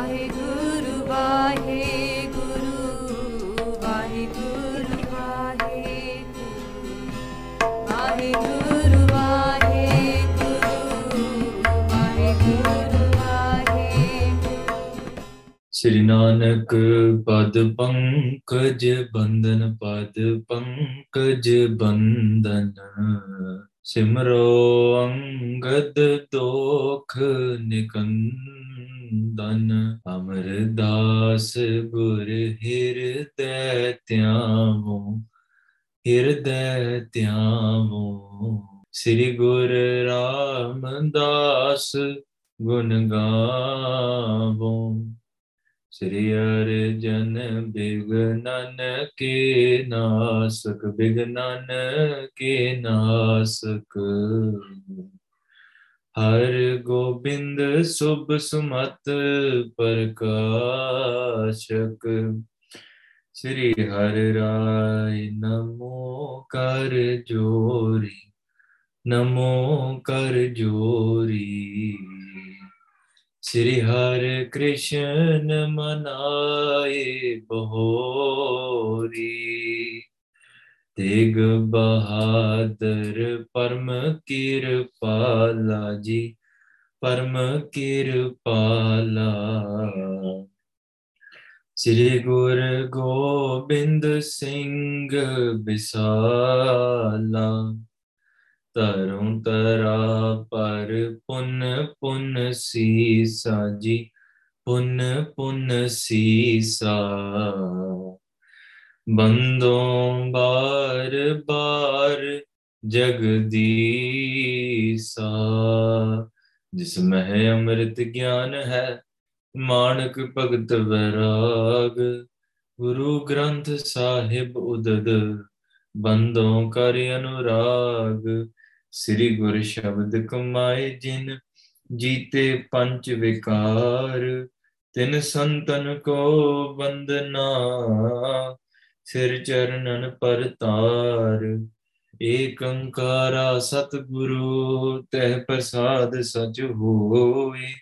ਵਾਹਿਗੁਰੂ ਵਾਹਿਗੁਰੂ ਸ੍ਰੀ ਨਾਨਕ ਪਦ ਪੰਕਜ ਬੰਦਨ ਪਦ ਪੰਕਜ ਬੰਦਨ ਸਿਮਰੋ ਅੰਗਦ ਦੋਖ ਨਿਕੰ ਬੰਦਨ ਅਮਰਦਾਸ ਗੁਰ ਹਿਰਦੈ ਧਿਆਵੋ ਹਿਰਦੈ ਧਿਆਵੋ ਸ੍ਰੀ ਗੁਰ ਰਾਮਦਾਸ ਗੁਣ ਗਾਵੋ ਸ੍ਰੀ ਅਰਜਨ ਬਿਗਨਨ ਕੇ ਨਾਸਕ ਬਿਗਨਨ ਕੇ ਨਾਸਕ ਹਰ ਗੋਬਿੰਦ ਸੁਭ ਸੁਮਤ ਪ੍ਰਕਾਸ਼ਕ ਸ੍ਰੀ ਹਰਿ ਰਾਇ ਨਮੋ ਕਰ ਜੋਰੀ ਨਮੋ ਕਰ ਜੋਰੀ ਸ੍ਰੀ ਹਰਿ ਕ੍ਰਿਸ਼ਨ ਮਨਾਏ ਬਹੋਰੀ ਤੇਗ ਬਹਾਦਰ ਪਰਮ ਕਿਰਪਾਲਾ ਜੀ ਪਰਮ ਕਿਰਪਾਲਾ ਸ੍ਰੀ ਗੁਰ ਗੋਬਿੰਦ ਸਿੰਘ ਬਿਸਾਲਾ ਤਰੋਂ ਤਰਾ ਪਰ ਪੁੰਨ ਪੁੰਨ ਸੀਸਾ ਜੀ ਪੁੰਨ ਪੁੰਨ ਸੀਸਾ ਬੰਦੋਂ ਬਾਰ ਬਾਰ ਜਗਦੀਸਾ ਜਿਸ ਮਹਿ ਅੰਮ੍ਰਿਤ ਗਿਆਨ ਹੈ ਮਾਨਕ ਭਗਤ ਵਿਰਾਗ ਗੁਰੂ ਗ੍ਰੰਥ ਸਾਹਿਬ ਉਦਦ ਬੰਦੋਂ ਕਰ ਅਨੁਰਾਗ ਸ੍ਰੀ ਗੁਰ ਸ਼ਬਦ ਕਮਾਏ ਜਿਨ ਜੀਤੇ ਪੰਜ ਵਿਕਾਰ ਤਿਨ ਸੰਤਨ ਕੋ ਵੰਦਨਾ ਸਿਰ ਚਰਨਨ ਪਰਤਾਰ ਏਕੰਕਾਰਾ ਸਤਿਗੁਰੂ ਤਹਿ ਪ੍ਰਸਾਦ ਸਚ ਹੋਏ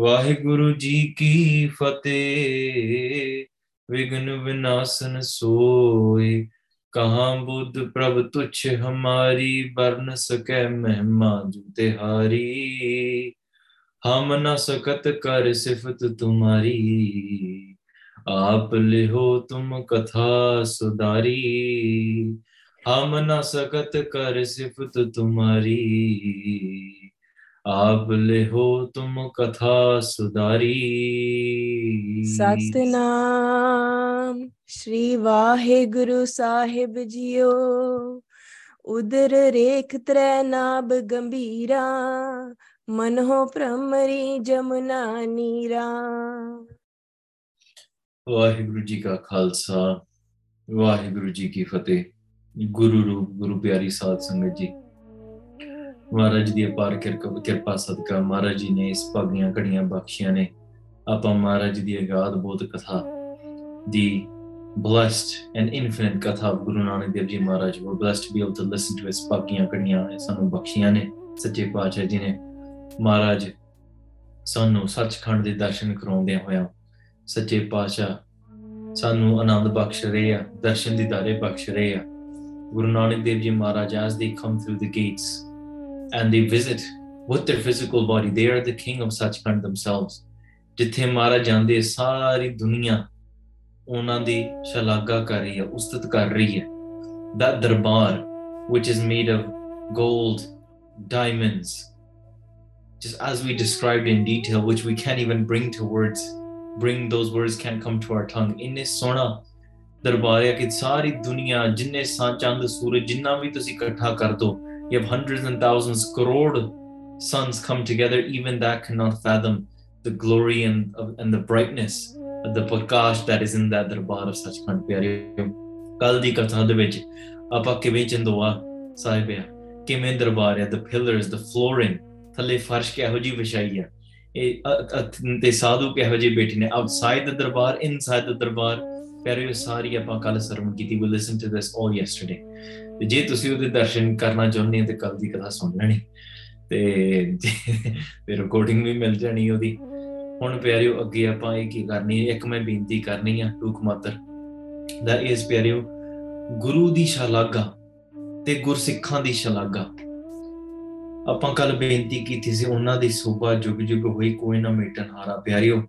ਵਾਹਿਗੁਰੂ ਜੀ ਕੀ ਫਤਿਹ ਵਿਗਨ ਵਿਨਾਸ਼ਨ ਸੋਏ ਕਹਾ ਬੁੱਧ ਪ੍ਰਭ ਤੁਛ ਹਮਾਰੀ ਬਰਨ ਸਕੈ ਮਹਿਮਾ ਜੁ ਤਿਹਾਰੀ ਹਮ ਨ ਸਕਤ ਕਰ ਸਿਫਤ ਤੁਮਾਰੀ आप लिहो तुम कथा सुधारी हम न सकत कर सिफत तुम्हारी आप लिहो तुम कथा सुधारी सतनाम श्री वाहे गुरु साहिब जियो ਉਦਰ ਰੇਖ ਤ੍ਰੈ ਨਾਬ ਗੰਭੀਰਾ ਮਨੋ ਭ੍ਰਮਰੀ ਜਮਨਾ ਨੀਰਾ ਵਾਹਿਗੁਰੂ ਜੀ ਕਾ ਖਾਲਸਾ ਵਾਹਿਗੁਰੂ ਜੀ ਕੀ ਫਤਿਹ ਗੁਰੂ ਰੂਪ ਗੁਰੂ ਪਿਆਰੀ ਸਾਧ ਸੰਗਤ ਜੀ ਮਹਾਰਾਜ ਦੀ ਅਪਾਰ ਕਿਰਪਾ ਸਦਕਾ ਮਹਾਰਾਜ ਜੀ ਨੇ ਇਸ ਪਗੀਆਂ ਘੜੀਆਂ ਬਖਸ਼ੀਆਂ ਨੇ ਆਪਾਂ ਮਹਾਰਾਜ ਦੀ ਅਗਾਧ ਬੋਧ ਕਥਾ ਦੀ ਬਲੈਸਡ ਐਂਡ infinite ਕਥਾ ਗੁਰੂ ਨਾਨਕ ਦੇਵ ਜੀ ਮਹਾਰਾਜ ਵੋ blessed to be to listen listen to his ਘੜੀਆਂ ਸਾਨੂੰ ਬਖਸ਼ੀਆਂ ਨੇ ਸੱਚੇ ਪਾਤਸ਼ਾਹ ਜੀ ਨੇ ਮਹਾਰਾਜ ਸਾਨੂੰ ਸੱਚਖੰਡ ਦੇ ਦਰਸ਼ਨ ਕਰਾਉਂਦੇ ਹੋਇਆ ਸੱਚੇ ਪਾਤਸ਼ਾਹ ਸਾਨੂੰ ਆਨੰਦ ਬਖਸ਼ ਰਹੇ ਆ ਦਰਸ਼ਨ Nanak ਬਖਸ਼ ਰਹੇ ਆ ਗੁਰੂ Nanak Dev ji Maharaj as they come through the gates guts they visit with their physical body they are the king of sachkhand themselves ਜਿੱਥੇ ਮਹਾਰਾਜ ਜਾਂਦੇ ਸਾਰੀ ਦੁਨੀਆ ਉਹਨਾਂ ਦੀ ਸ਼ਲਾਘਾ ਕਰ ਰਹੀ ਹੈ ਉਸਤਤ ਕਰ ਰਹੀ ਦਾ ਦਰਬਾਰ which is made of gold diamonds just as we described in detail which we can't even bring to words bring those words can come to our tongue this sona darbar ya ki sari duniya jinne sa chand suraj jinna ਤੁਸੀਂ tusi ikattha kar do have hundreds and thousands crore suns come together even that cannot fathom the glory and and the brightness of the prakash that is in that darbar of kind pyare kal di katha de vich apa ਕਿਵੇਂ ਚੰਦੋਆ sahibya ਆ ਕਿਵੇਂ ਦਰਬਾਰ ਹੈ the pillars the flooring ਥੱਲੇ ਫਰਸ਼ ਕਿਹੋ ਜੀ ਵਿਛਾਈ ਆ ਤੇ ਸਾਧੂ ਕਿਹੋ ਜਿਹੀ ਬੈਠੇ ਨੇ ਆਊਟਸਾਈਡ ਦ ਦਰਬਾਰ ਇਨਸਾਈਡ ਦ ਦਰਬਾਰ ਪਰ ਸਾਰੀ ਆਪਾਂ ਕੱਲ ਸਰਮ ਕੀਤੀ ਵੀ listen to this all yesterday ਤੇ ਜੇ ਤੁਸੀਂ ਉਹਦੇ ਦਰਸ਼ਨ ਕਰਨਾ ਚਾਹੁੰਦੇ ਹੋ ਤੇ ਕੱਲ ਦੀ ਕਥਾ ਸੁਣ ਲੈਣੀ ਤੇ ਫਿਰ ਰਿਕਾਰਡਿੰਗ ਵੀ ਮਿਲ ਜਾਣੀ ਉਹਦੀ ਹੁਣ ਪਿਆਰਿਓ ਅੱਗੇ ਆਪਾਂ ਇਹ ਕੀ ਕਰਨੀ ਹੈ ਇੱਕ ਮੈਂ ਬੇਨਤੀ ਕਰਨੀ ਆ ਟੂਕ ਮਾਤਰ ਦਾ ਇਸ ਪਿਆਰਿਓ ਗੁਰੂ ਦੀ ਸ਼ਲਾਘਾ ਤੇ ਗੁਰਸਿੱਖਾਂ ਦੀ ਸ਼ਲਾਘਾ ਆਪਾਂ ਕੱਲ ਬੇਨਤੀ ਕੀਤੀ ਸੀ ਉਹਨਾਂ ਦੀ ਸੋਭਾ ਜੁਗ ਜੁਗ ਹੋਈ ਕੋਈ ਨਾ ਮਿਟਣ ਹਾਰਾ ਪਿਆਰਿਓ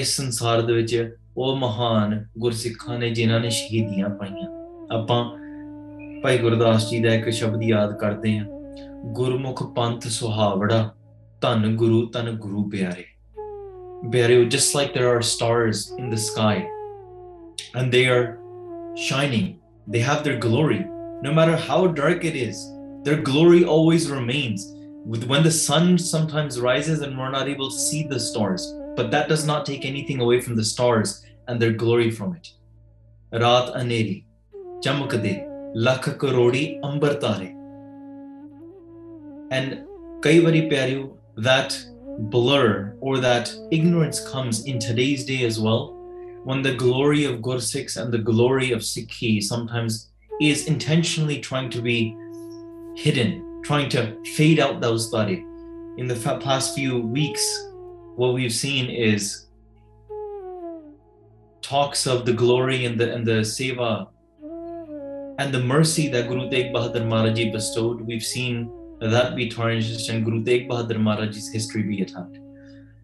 ਇਸ ਸੰਸਾਰ ਦੇ ਵਿੱਚ ਉਹ ਮਹਾਨ ਗੁਰਸਿੱਖਾਂ ਨੇ ਜਿਨ੍ਹਾਂ ਨੇ ਸ਼ਹੀਦੀਆਂ ਪਾਈਆਂ ਆਪਾਂ ਭਾਈ ਗੁਰਦਾਸ ਜੀ ਦਾ ਇੱਕ ਸ਼ਬਦ ਯਾਦ ਕਰਦੇ ਹਾਂ ਗੁਰਮੁਖ ਪੰਥ ਸੁਹਾਵੜਾ ਧੰਨ ਗੁਰੂ ਤਨ ਗੁਰੂ ਪਿਆਰੇ ਪਿਆਰਿਓ just like there are stars in the sky and they are shining they have their glory no matter how dark it is their glory always remains when the sun sometimes rises and we're not able to see the stars but that does not take anything away from the stars and their glory from it रात अनेरी चमक दे लख ambar tare. and kai बारी that blur or that ignorance comes in today's day as well when the glory of Gursikhs and the glory of Sikhi sometimes is intentionally trying to be hidden trying to fade out those body, In the past few weeks, what we've seen is talks of the glory and the and the seva and the mercy that Guru Tegh Bahadur Maharaj bestowed. We've seen that be tarnished and Guru Tegh Bahadur Maharaj history be attacked.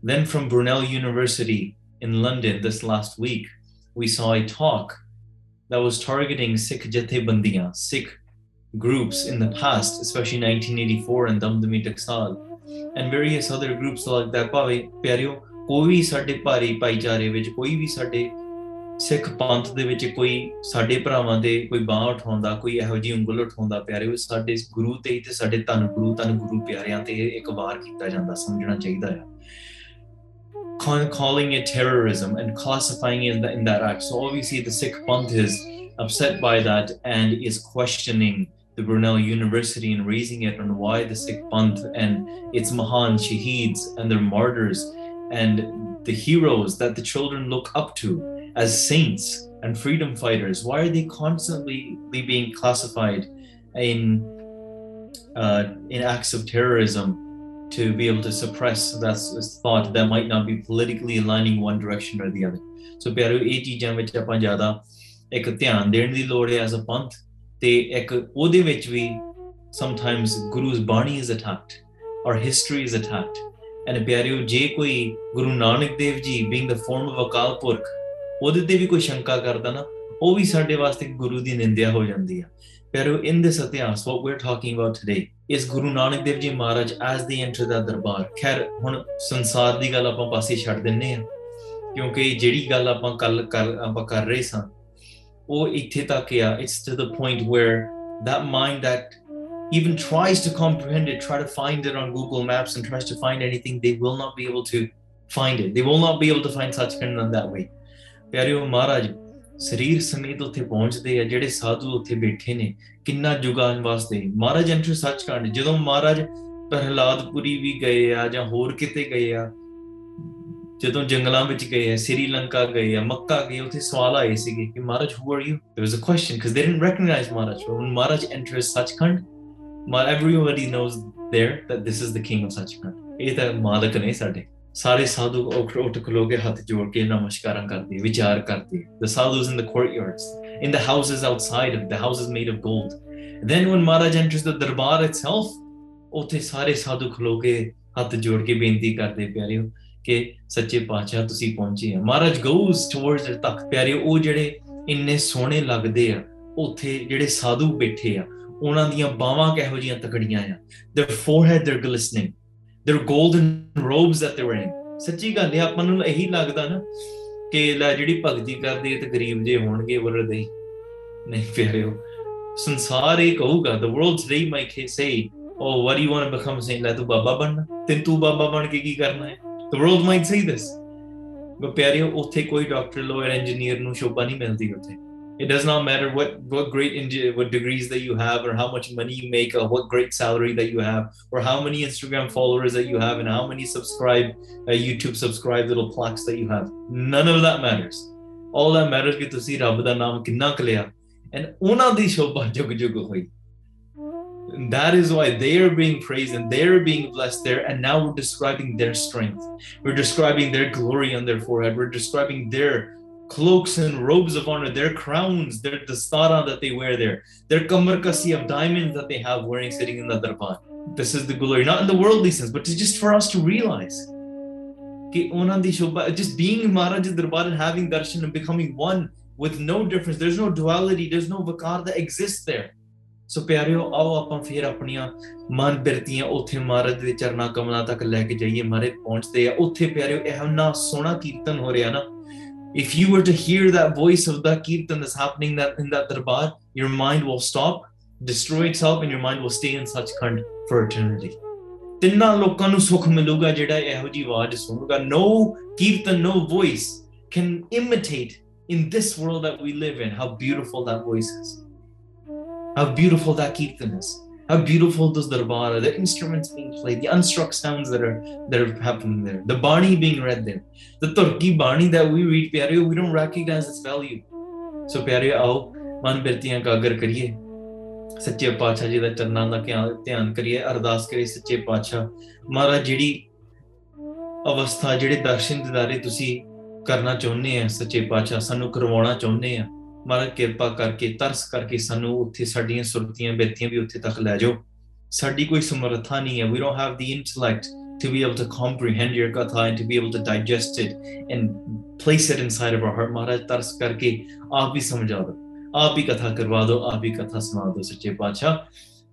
Then from Brunel University in London this last week, we saw a talk that was targeting Sikh Jathebandiyan, Sikh groups in the past, especially 1984 and Dam Dami and various other groups like that. Pavi Pyaryo, Kovi Sade Pari Pai Jare, which Kovi Sade Sikh Panth, the which Koi Sade Pramade, Koi Baut Honda, Koi Ahoji Ungulot Honda Pyaryo, Sade Guru Te, the Sade Tan Guru Tan Guru Pyaryante, Ekabar Kitajanda Sandra Jaydaya. Calling it terrorism and classifying it in that act. So obviously the Sikh Panth is upset by that and is questioning the Brunel University and raising it on why the Sikh Panth and its Mahan Shaheeds and their martyrs and the heroes that the children look up to as saints and freedom fighters. Why are they constantly being classified in uh, in acts of terrorism to be able to suppress that thought that might not be politically aligning one direction or the other? So, ਪਿਆਰੋ ਇਹ ਚੀਜ਼ਾਂ ਵਿੱਚ Ekatyan, ਜ਼ਿਆਦਾ ਇੱਕ ਧਿਆਨ ਦੇਣ ਦੀ ਲੋੜ ਹੈ as ਤੇ ਇੱਕ ਉਹਦੇ ਵਿੱਚ ਵੀ ਸਮਟਾਈਮਸ ਗੁਰੂਸ ਬਾਣੀ ਇਜ਼ ਅਟੈਕਡ ਔਰ ਹਿਸਟਰੀ ਇਜ਼ ਅਟੈਕਡ ਐਂਡ ਪਿਆਰਿਓ ਜੇ ਕੋਈ ਗੁਰੂ ਨਾਨਕ ਦੇਵ ਜੀ ਬੀਇੰਗ ਦਾ ਫਾਰਮ ਆਫ ਅਕਾਲ ਪੁਰਖ ਉਹਦੇ ਤੇ ਵੀ ਕੋਈ ਸ਼ੰਕਾ ਕਰਦਾ ਨਾ ਉਹ ਵੀ ਸਾਡੇ ਵਾਸਤੇ ਗੁਰੂ ਦੀ ਨਿੰਦਿਆ ਹੋ ਜਾਂਦੀ ਆ ਪਿਆਰਿਓ ਇਨ ਦਿਸ ਇਤਿਹਾਸ what we are talking about today is Guru Nanak Dev ji Maharaj S the enter ਦਾ ਦਰਬਾਰ ਖੈਰ ਹੁਣ ਸੰਸਾਰ ਦੀ ਗੱਲ ਆਪਾਂ ਪਾਸੇ ਛੱਡ ਦਿੰਨੇ ਆ ਕਿਉਂਕਿ ਜਿਹੜੀ ਗੱਲ ਆਪਾਂ ਕੱਲ ਆਪਾਂ ਕਰ ਰਹੇ ਸਾਂ or oh, It's to the point where that mind that even tries to comprehend it, try to find it on Google Maps and tries to find anything, they will not be able to find it. They will not be able to find Sachkanand that way. ਪਿਆਰਿਓ ਮਹਾਰਾਜ ਸਰੀਰ ਸਮੇਤ ਉੱਥੇ ਪਹੁੰਚਦੇ ਆ ਜਿਹੜੇ ਸਾਧੂ ਉੱਥੇ ਬੈਠੇ ਨੇ ਕਿੰਨਾ ਜੁਗਾਨ ਵਾਸਤੇ ਮਹਾਰਾਜ ਐਂਟਰ ਸੱਚਖੰਡ ਜਦੋਂ ਮਹਾਰਾਜ ਪ੍ਰਹਲਾਦਪੁਰੀ ਵੀ ਗਏ ਆ ਜਾਂ ਹੋਰ ਕਿਤੇ ਗਏ ਆ ਜਦੋਂ ਜੰਗਲਾਂ ਵਿੱਚ ਗਏ ਹੈ ਸ੍ਰੀਲੰਕਾ ਗਏ ਹੈ ਮੱਕਾ ਗਏ ਉੱਥੇ ਸਵਾਲ ਆਏ ਸੀਗੇ ਕਿ ਮਹਾਰਾਜ who are you there was a question because they didn't recognize Maharaj when Maharaj enters Sachkhand Maharaj everybody knows there that this is the king of Sachkhand ਇਹ ਤਾਂ ਮਾਲਕ ਨੇ ਸਾਡੇ ਸਾਰੇ ਸਾਧੂ ਉੱਠ ਖਲੋ ਕੇ ਹੱਥ ਜੋੜ ਕੇ ਨਮਸਕਾਰਾਂ ਕਰਦੇ ਵਿਚਾਰ ਕਰਦੇ the sadhus in the courtyards in the houses outside of the houses made of gold then when Maharaj enters the darbar itself ਉੱਥੇ ਸਾਰੇ ਸਾਧੂ ਖਲੋ ਕੇ ਹੱਥ ਜੋੜ ਕੇ ਬੇਨਤੀ ਕਰਦੇ ਪਿਆਰਿਓ ਕਿ ਸੱਚੇ ਪਾਤਸ਼ਾਹ ਤੁਸੀਂ ਪਹੁੰਚੇ ਹੋ ਮਹਾਰਾਜ ਗੋਸ ਟੁਵਰਡਸ ਦ ਤਖਤ ਪਿਆਰੇ ਉਹ ਜਿਹੜੇ ਇੰਨੇ ਸੋਹਣੇ ਲੱਗਦੇ ਆ ਉਥੇ ਜਿਹੜੇ ਸਾਧੂ ਬੈਠੇ ਆ ਉਹਨਾਂ ਦੀਆਂ ਬਾਹਾਂ ਕਿਹੋ ਜੀਆਂ ਤਕੜੀਆਂ ਆ their forehead their glistening their golden robes that they wearing ਸੱਚੀ ਗੱਲ ਇਹ ਆਪਾਂ ਨੂੰ ਇਹੀ ਲੱਗਦਾ ਨਾ ਕਿ ਲੈ ਜਿਹੜੀ ਭਗਤੀ ਕਰਦੇ ਤੇ ਗਰੀਬ ਜੇ ਹੋਣਗੇ ਵਰਦੇ ਨਹੀਂ ਪਿਆਰਿਓ ਸੰਸਾਰ ਇਹ ਕਹੂਗਾ ਦ ਵਰਲਡਸ ਰੇ ਮਾਈ ਕੇ ਸੇ ਓ what you want to become say ਲੈ ਤੂੰ ਬਾਬਾ ਬਣਨਾ ਤੇ ਤੂੰ ਬਾਬਾ ਬਣ ਕੇ ਕੀ ਕਰਨਾ ਹੈ the world might say this but ਪਿਆਰਿਓ ਉੱਥੇ ਕੋਈ ਡਾਕਟਰ ਲਾਇਰ ਇੰਜੀਨੀਅਰ ਨੂੰ ਸ਼ੋਭਾ ਨਹੀਂ ਮਿਲਦੀ ਉੱਥੇ it does not matter what what great what degrees that you have or how much money you make or what great salary that you have or how many instagram followers that you have and how many subscribe uh, youtube subscribe little plaques that you have none of that matters all that matters ਕਿ ਤੁਸੀਂ rabb da naam kinna ਕਲਿਆ and ohna di shobha jug jug hoyi that is why they are being praised and they are being blessed there. And now we're describing their strength. We're describing their glory on their forehead. We're describing their cloaks and robes of honor, their crowns, their dastara that they wear there, their kamarkasi of diamonds that they have wearing sitting in the darban. This is the glory, not in the worldly sense, but it's just for us to realize. Just being Maharaj Darbar and having darshan and becoming one with no difference. There's no duality, there's no vakar that exists there. ਸੋ ਪਿਆਰਿਓ ਆਓ ਆਪਾਂ ਫਿਰ ਆਪਣੀਆਂ ਮਨ ਬਿਰਤੀਆਂ ਉੱਥੇ ਮਹਾਰਾਜ ਦੇ ਚਰਨਾ ਕਮਲਾਂ ਤੱਕ ਲੈ ਕੇ ਜਾਈਏ ਮਾਰੇ ਪਹੁੰਚਦੇ ਆ ਉੱਥੇ ਪਿਆਰਿਓ ਇਹ ਨਾ ਸੋਹਣਾ ਕੀਰਤਨ ਹੋ ਰਿਹਾ ਨਾ if you were to hear that voice of that kirtan that's happening that in that darbar your mind will stop destroy itself and your mind will stay in such kind for eternity ਤਿੰਨਾਂ ਲੋਕਾਂ ਨੂੰ ਸੁਖ ਮਿਲੂਗਾ ਜਿਹੜਾ ਇਹੋ ji ਆਵਾਜ਼ sunuga no kirtan no voice can imitate in this world that we live in how beautiful that voice is How beautiful that kirtan is. How beautiful those Darbara, the instruments being played, the unstruck sounds that are that are happening there, the Bani being read there. The Turki Bani that we read, Pyareo, we don't recognize its value. So Pyareo, ਆਓ ਮਨ ਬਿਰਤੀਆਂ ਕਾਗਰ ਕਰੀਏ ਸੱਚੇ ਪਾਤਸ਼ਾਹ ਜੀ ਦਾ ਚਰਨਾਂ ਦਾ ਧਿਆਨ ਕਰੀਏ ਅਰਦਾਸ ਕਰੀਏ ਸੱਚੇ ਪਾਤਸ਼ਾਹ ਮਹਾਰਾਜ ਜਿਹੜੀ ਅਵਸਥਾ ਜਿਹੜੇ ਦਰਸ਼ਨ ਦਿਦਾਰੇ ਤੁਸੀਂ ਕਰਨਾ ਚਾਹੁੰਦੇ ਆ ਸੱਚੇ ਪਾਤਸ਼ਾਹ ਸਾਨੂੰ ਕਰਵਾਉਣਾ ਚਾਹੁੰਦੇ ਆ ਮਾਰ ਕਿਰਪਾ ਕਰਕੇ ਤਰਸ ਕਰਕੇ ਸਾਨੂੰ ਉੱਥੇ ਸਾਡੀਆਂ ਸੁਰਤੀਆਂ ਬੇਤੀਆਂ ਵੀ ਉੱਥੇ ਤੱਕ ਲੈ ਜਾਓ ਸਾਡੀ ਕੋਈ ਸਮਰੱਥਾ ਨਹੀਂ ਹੈ we don't have the intellect to be able to comprehend your ਕਥਾ and to be able to digest it and place it inside our heart ਮਾਰ ਤਰਸ ਕਰਕੇ ਆਪ ਵੀ ਸਮਝਾ ਦਿਓ ਆਪ ਵੀ ਕਥਾ ਕਰਵਾ ਦਿਓ ਆਪ ਵੀ ਕਥਾ ਸੁਣਾ ਦਿਓ ਸੱਚੇ ਪਾਤਸ਼ਾਹ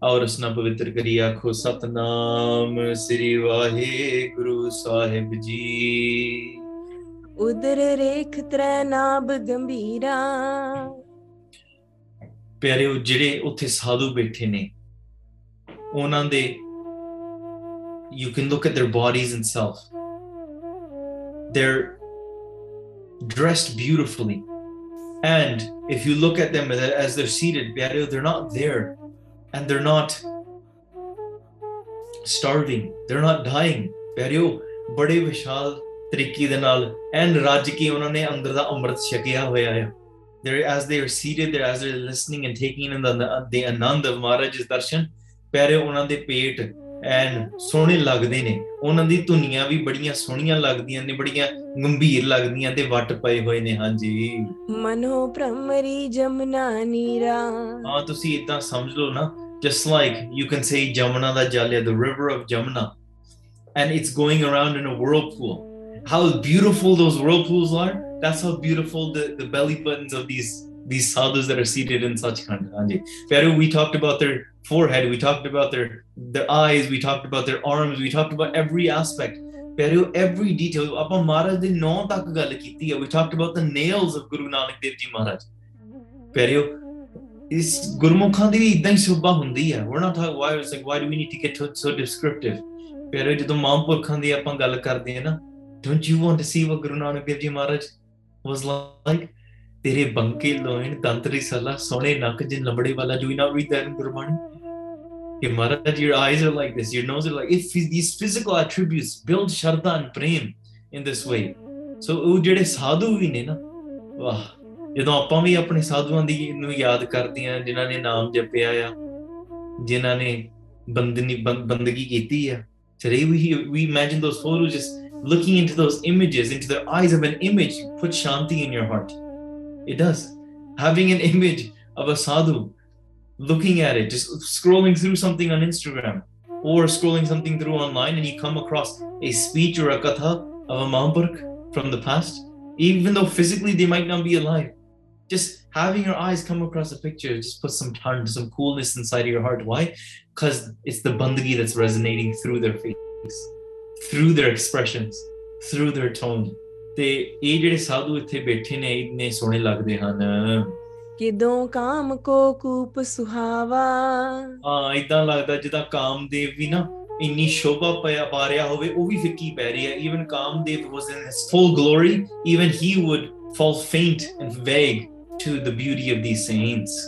ਔਰ ਉਸ ਨਾ ਪਵਿੱਤਰ ਕਰੀ ਆਖੋ ਸਤਨਾਮ ਸ੍ਰੀ ਵਾਹਿਗੁਰੂ ਸਾਹਿਬ ਜੀ ਉਦਰ ਰੇਖ ਤ੍ਰੈ ਨਾਭ ਗੰਭੀਰਾ ਪਿਆਰਿਓ ਜਿਹੜੇ ਉੱਥੇ ਸਾਧੂ ਬੈਠੇ ਨੇ ਉਹਨਾਂ ਦੇ you can look at their bodies and self they're dressed beautifully and if you look at them as they're seated piario they're not there and they're not starving they're not dying piario ਬੜੇ ਵਿਸ਼ਾਲ ਤਰੀਕੇ ਦੇ ਨਾਲ ਐਨ ਰੱਜ ਕੇ ਉਹਨਾਂ ਨੇ ਅੰਦਰ ਦਾ ਅੰਮ੍ਰਿਤ ਛਕਿਆ ਹੋਇਆ ਹੈ there as they are seated there as they are listening and taking in the, the anand of maharaj's darshan ਪੈਰੇ ਉਹਨਾਂ ਦੇ ਪੇਟ ਐਨ ਸੋਹਣੇ ਲੱਗਦੇ ਨੇ ਉਹਨਾਂ ਦੀ ਧੁਨੀਆਂ ਵੀ ਬੜੀਆਂ ਸੋਹਣੀਆਂ ਲੱਗਦੀਆਂ ਨੇ ਬੜੀਆਂ ਗੰਭੀਰ ਲੱਗਦੀਆਂ ਤੇ ਵੱਟ ਪਏ ਹੋਏ ਨੇ ਹਾਂਜੀ ਮਨੋ ਭ੍ਰਮਰੀ ਜਮਨਾ ਨੀਰਾ ਹਾਂ ਤੁਸੀਂ ਇਦਾਂ ਸਮਝ ਲਓ ਨਾ just like you can say Jamuna da Jalya, the river of Jamuna, and it's going around in a whirlpool. how beautiful those whirlpools are. That's how beautiful the, the belly buttons of these these sadhus that are seated in Sachkhand. Peru, we talked about their forehead, we talked about their their eyes, we talked about their arms, we talked about every aspect. Pero every detail. Apa We talked about the nails of Guru Nanak Dev Ji Maharaj. Pero is guru ਦੀ ਵੀ ਇਦਾਂ ਹੀ ਸੁਭਾ ਹੁੰਦੀ ਹੈ we're not talking why it's like why do we need to get so descriptive ਪਰ ਜਦੋਂ ਮਹਾਂਪੁਰਖਾਂ ਦੀ ਆਪਾਂ ਗੱਲ ਕਰਦੇ ਆ ਨਾ don't you want to see what Guru Nanak Dev Ji Maharaj was like? ਤੇਰੇ ਬੰਕੇ ਲੋਇਣ ਤੰਤਰੀ ਸਲਾ ਸੋਨੇ ਨੱਕ ਜਿਨ ਲੰਬੜੇ ਵਾਲਾ ਜੋ ਇਨਾ ਵੀ ਦੈਟ ਗੁਰਮਣ ਕਿ Maharaj your eyes are like this your nose are like if these physical attributes build ਸ਼ਰਧਾ ਐਂਡ ਪ੍ਰੇਮ ਇਨ ਦਿਸ ਵੇ ਸੋ ਉਹ ਜਿਹੜੇ ਸਾਧੂ ਵੀ ਨੇ ਨਾ ਵਾਹ ਜਦੋਂ ਆਪਾਂ ਵੀ ਆਪਣੇ ਸਾਧੂਆਂ ਦੀ ਨੂੰ ਯਾਦ ਕਰਦੇ ਆ ਜਿਨ੍ਹਾਂ ਨੇ ਨਾਮ ਜਪਿਆ ਆ ਜਿਨ੍ਹਾਂ ਨੇ ਬੰਦਨੀ ਬੰਦਗੀ ਕੀਤੀ ਆ ਚਰੇ ਵੀ ਵੀ imagine those photos just looking into those images, into the eyes of an image, you put shanti in your heart. It does. Having an image of a sadhu, looking at it, just scrolling through something on Instagram or scrolling something through online, and you come across a speech or a katha of a Mahampurk from the past, even though physically they might not be alive. Just having your eyes come across a picture just puts some turn, some coolness inside of your heart. Why? Because it's the Bandagi that's resonating through their face. through their expressions through their tone ਤੇ ਇਹ ਜਿਹੜੇ ਸਾਧੂ ਇੱਥੇ ਬੈਠੇ ਨੇ ਇੰਨੇ ਸੋਹਣੇ ਲੱਗਦੇ ਹਨ ਕਿਦੋਂ ਕਾਮ ਕੋ ਕੂਪ ਸੁਹਾਵਾ ਹਾਂ ਇਦਾਂ ਲੱਗਦਾ ਜਿਦਾ ਕਾਮਦੇਵ ਵੀ ਨਾ ਇੰਨੀ ਸ਼ੋਭਾ ਪਿਆ ਪਾ ਰਿਹਾ ਹੋਵੇ ਉਹ ਵੀ ਫਿੱਕੀ ਪੈ ਰਹੀ ਹੈ even Kamdev was in his full glory even he would fall faint and vague to the beauty of these saints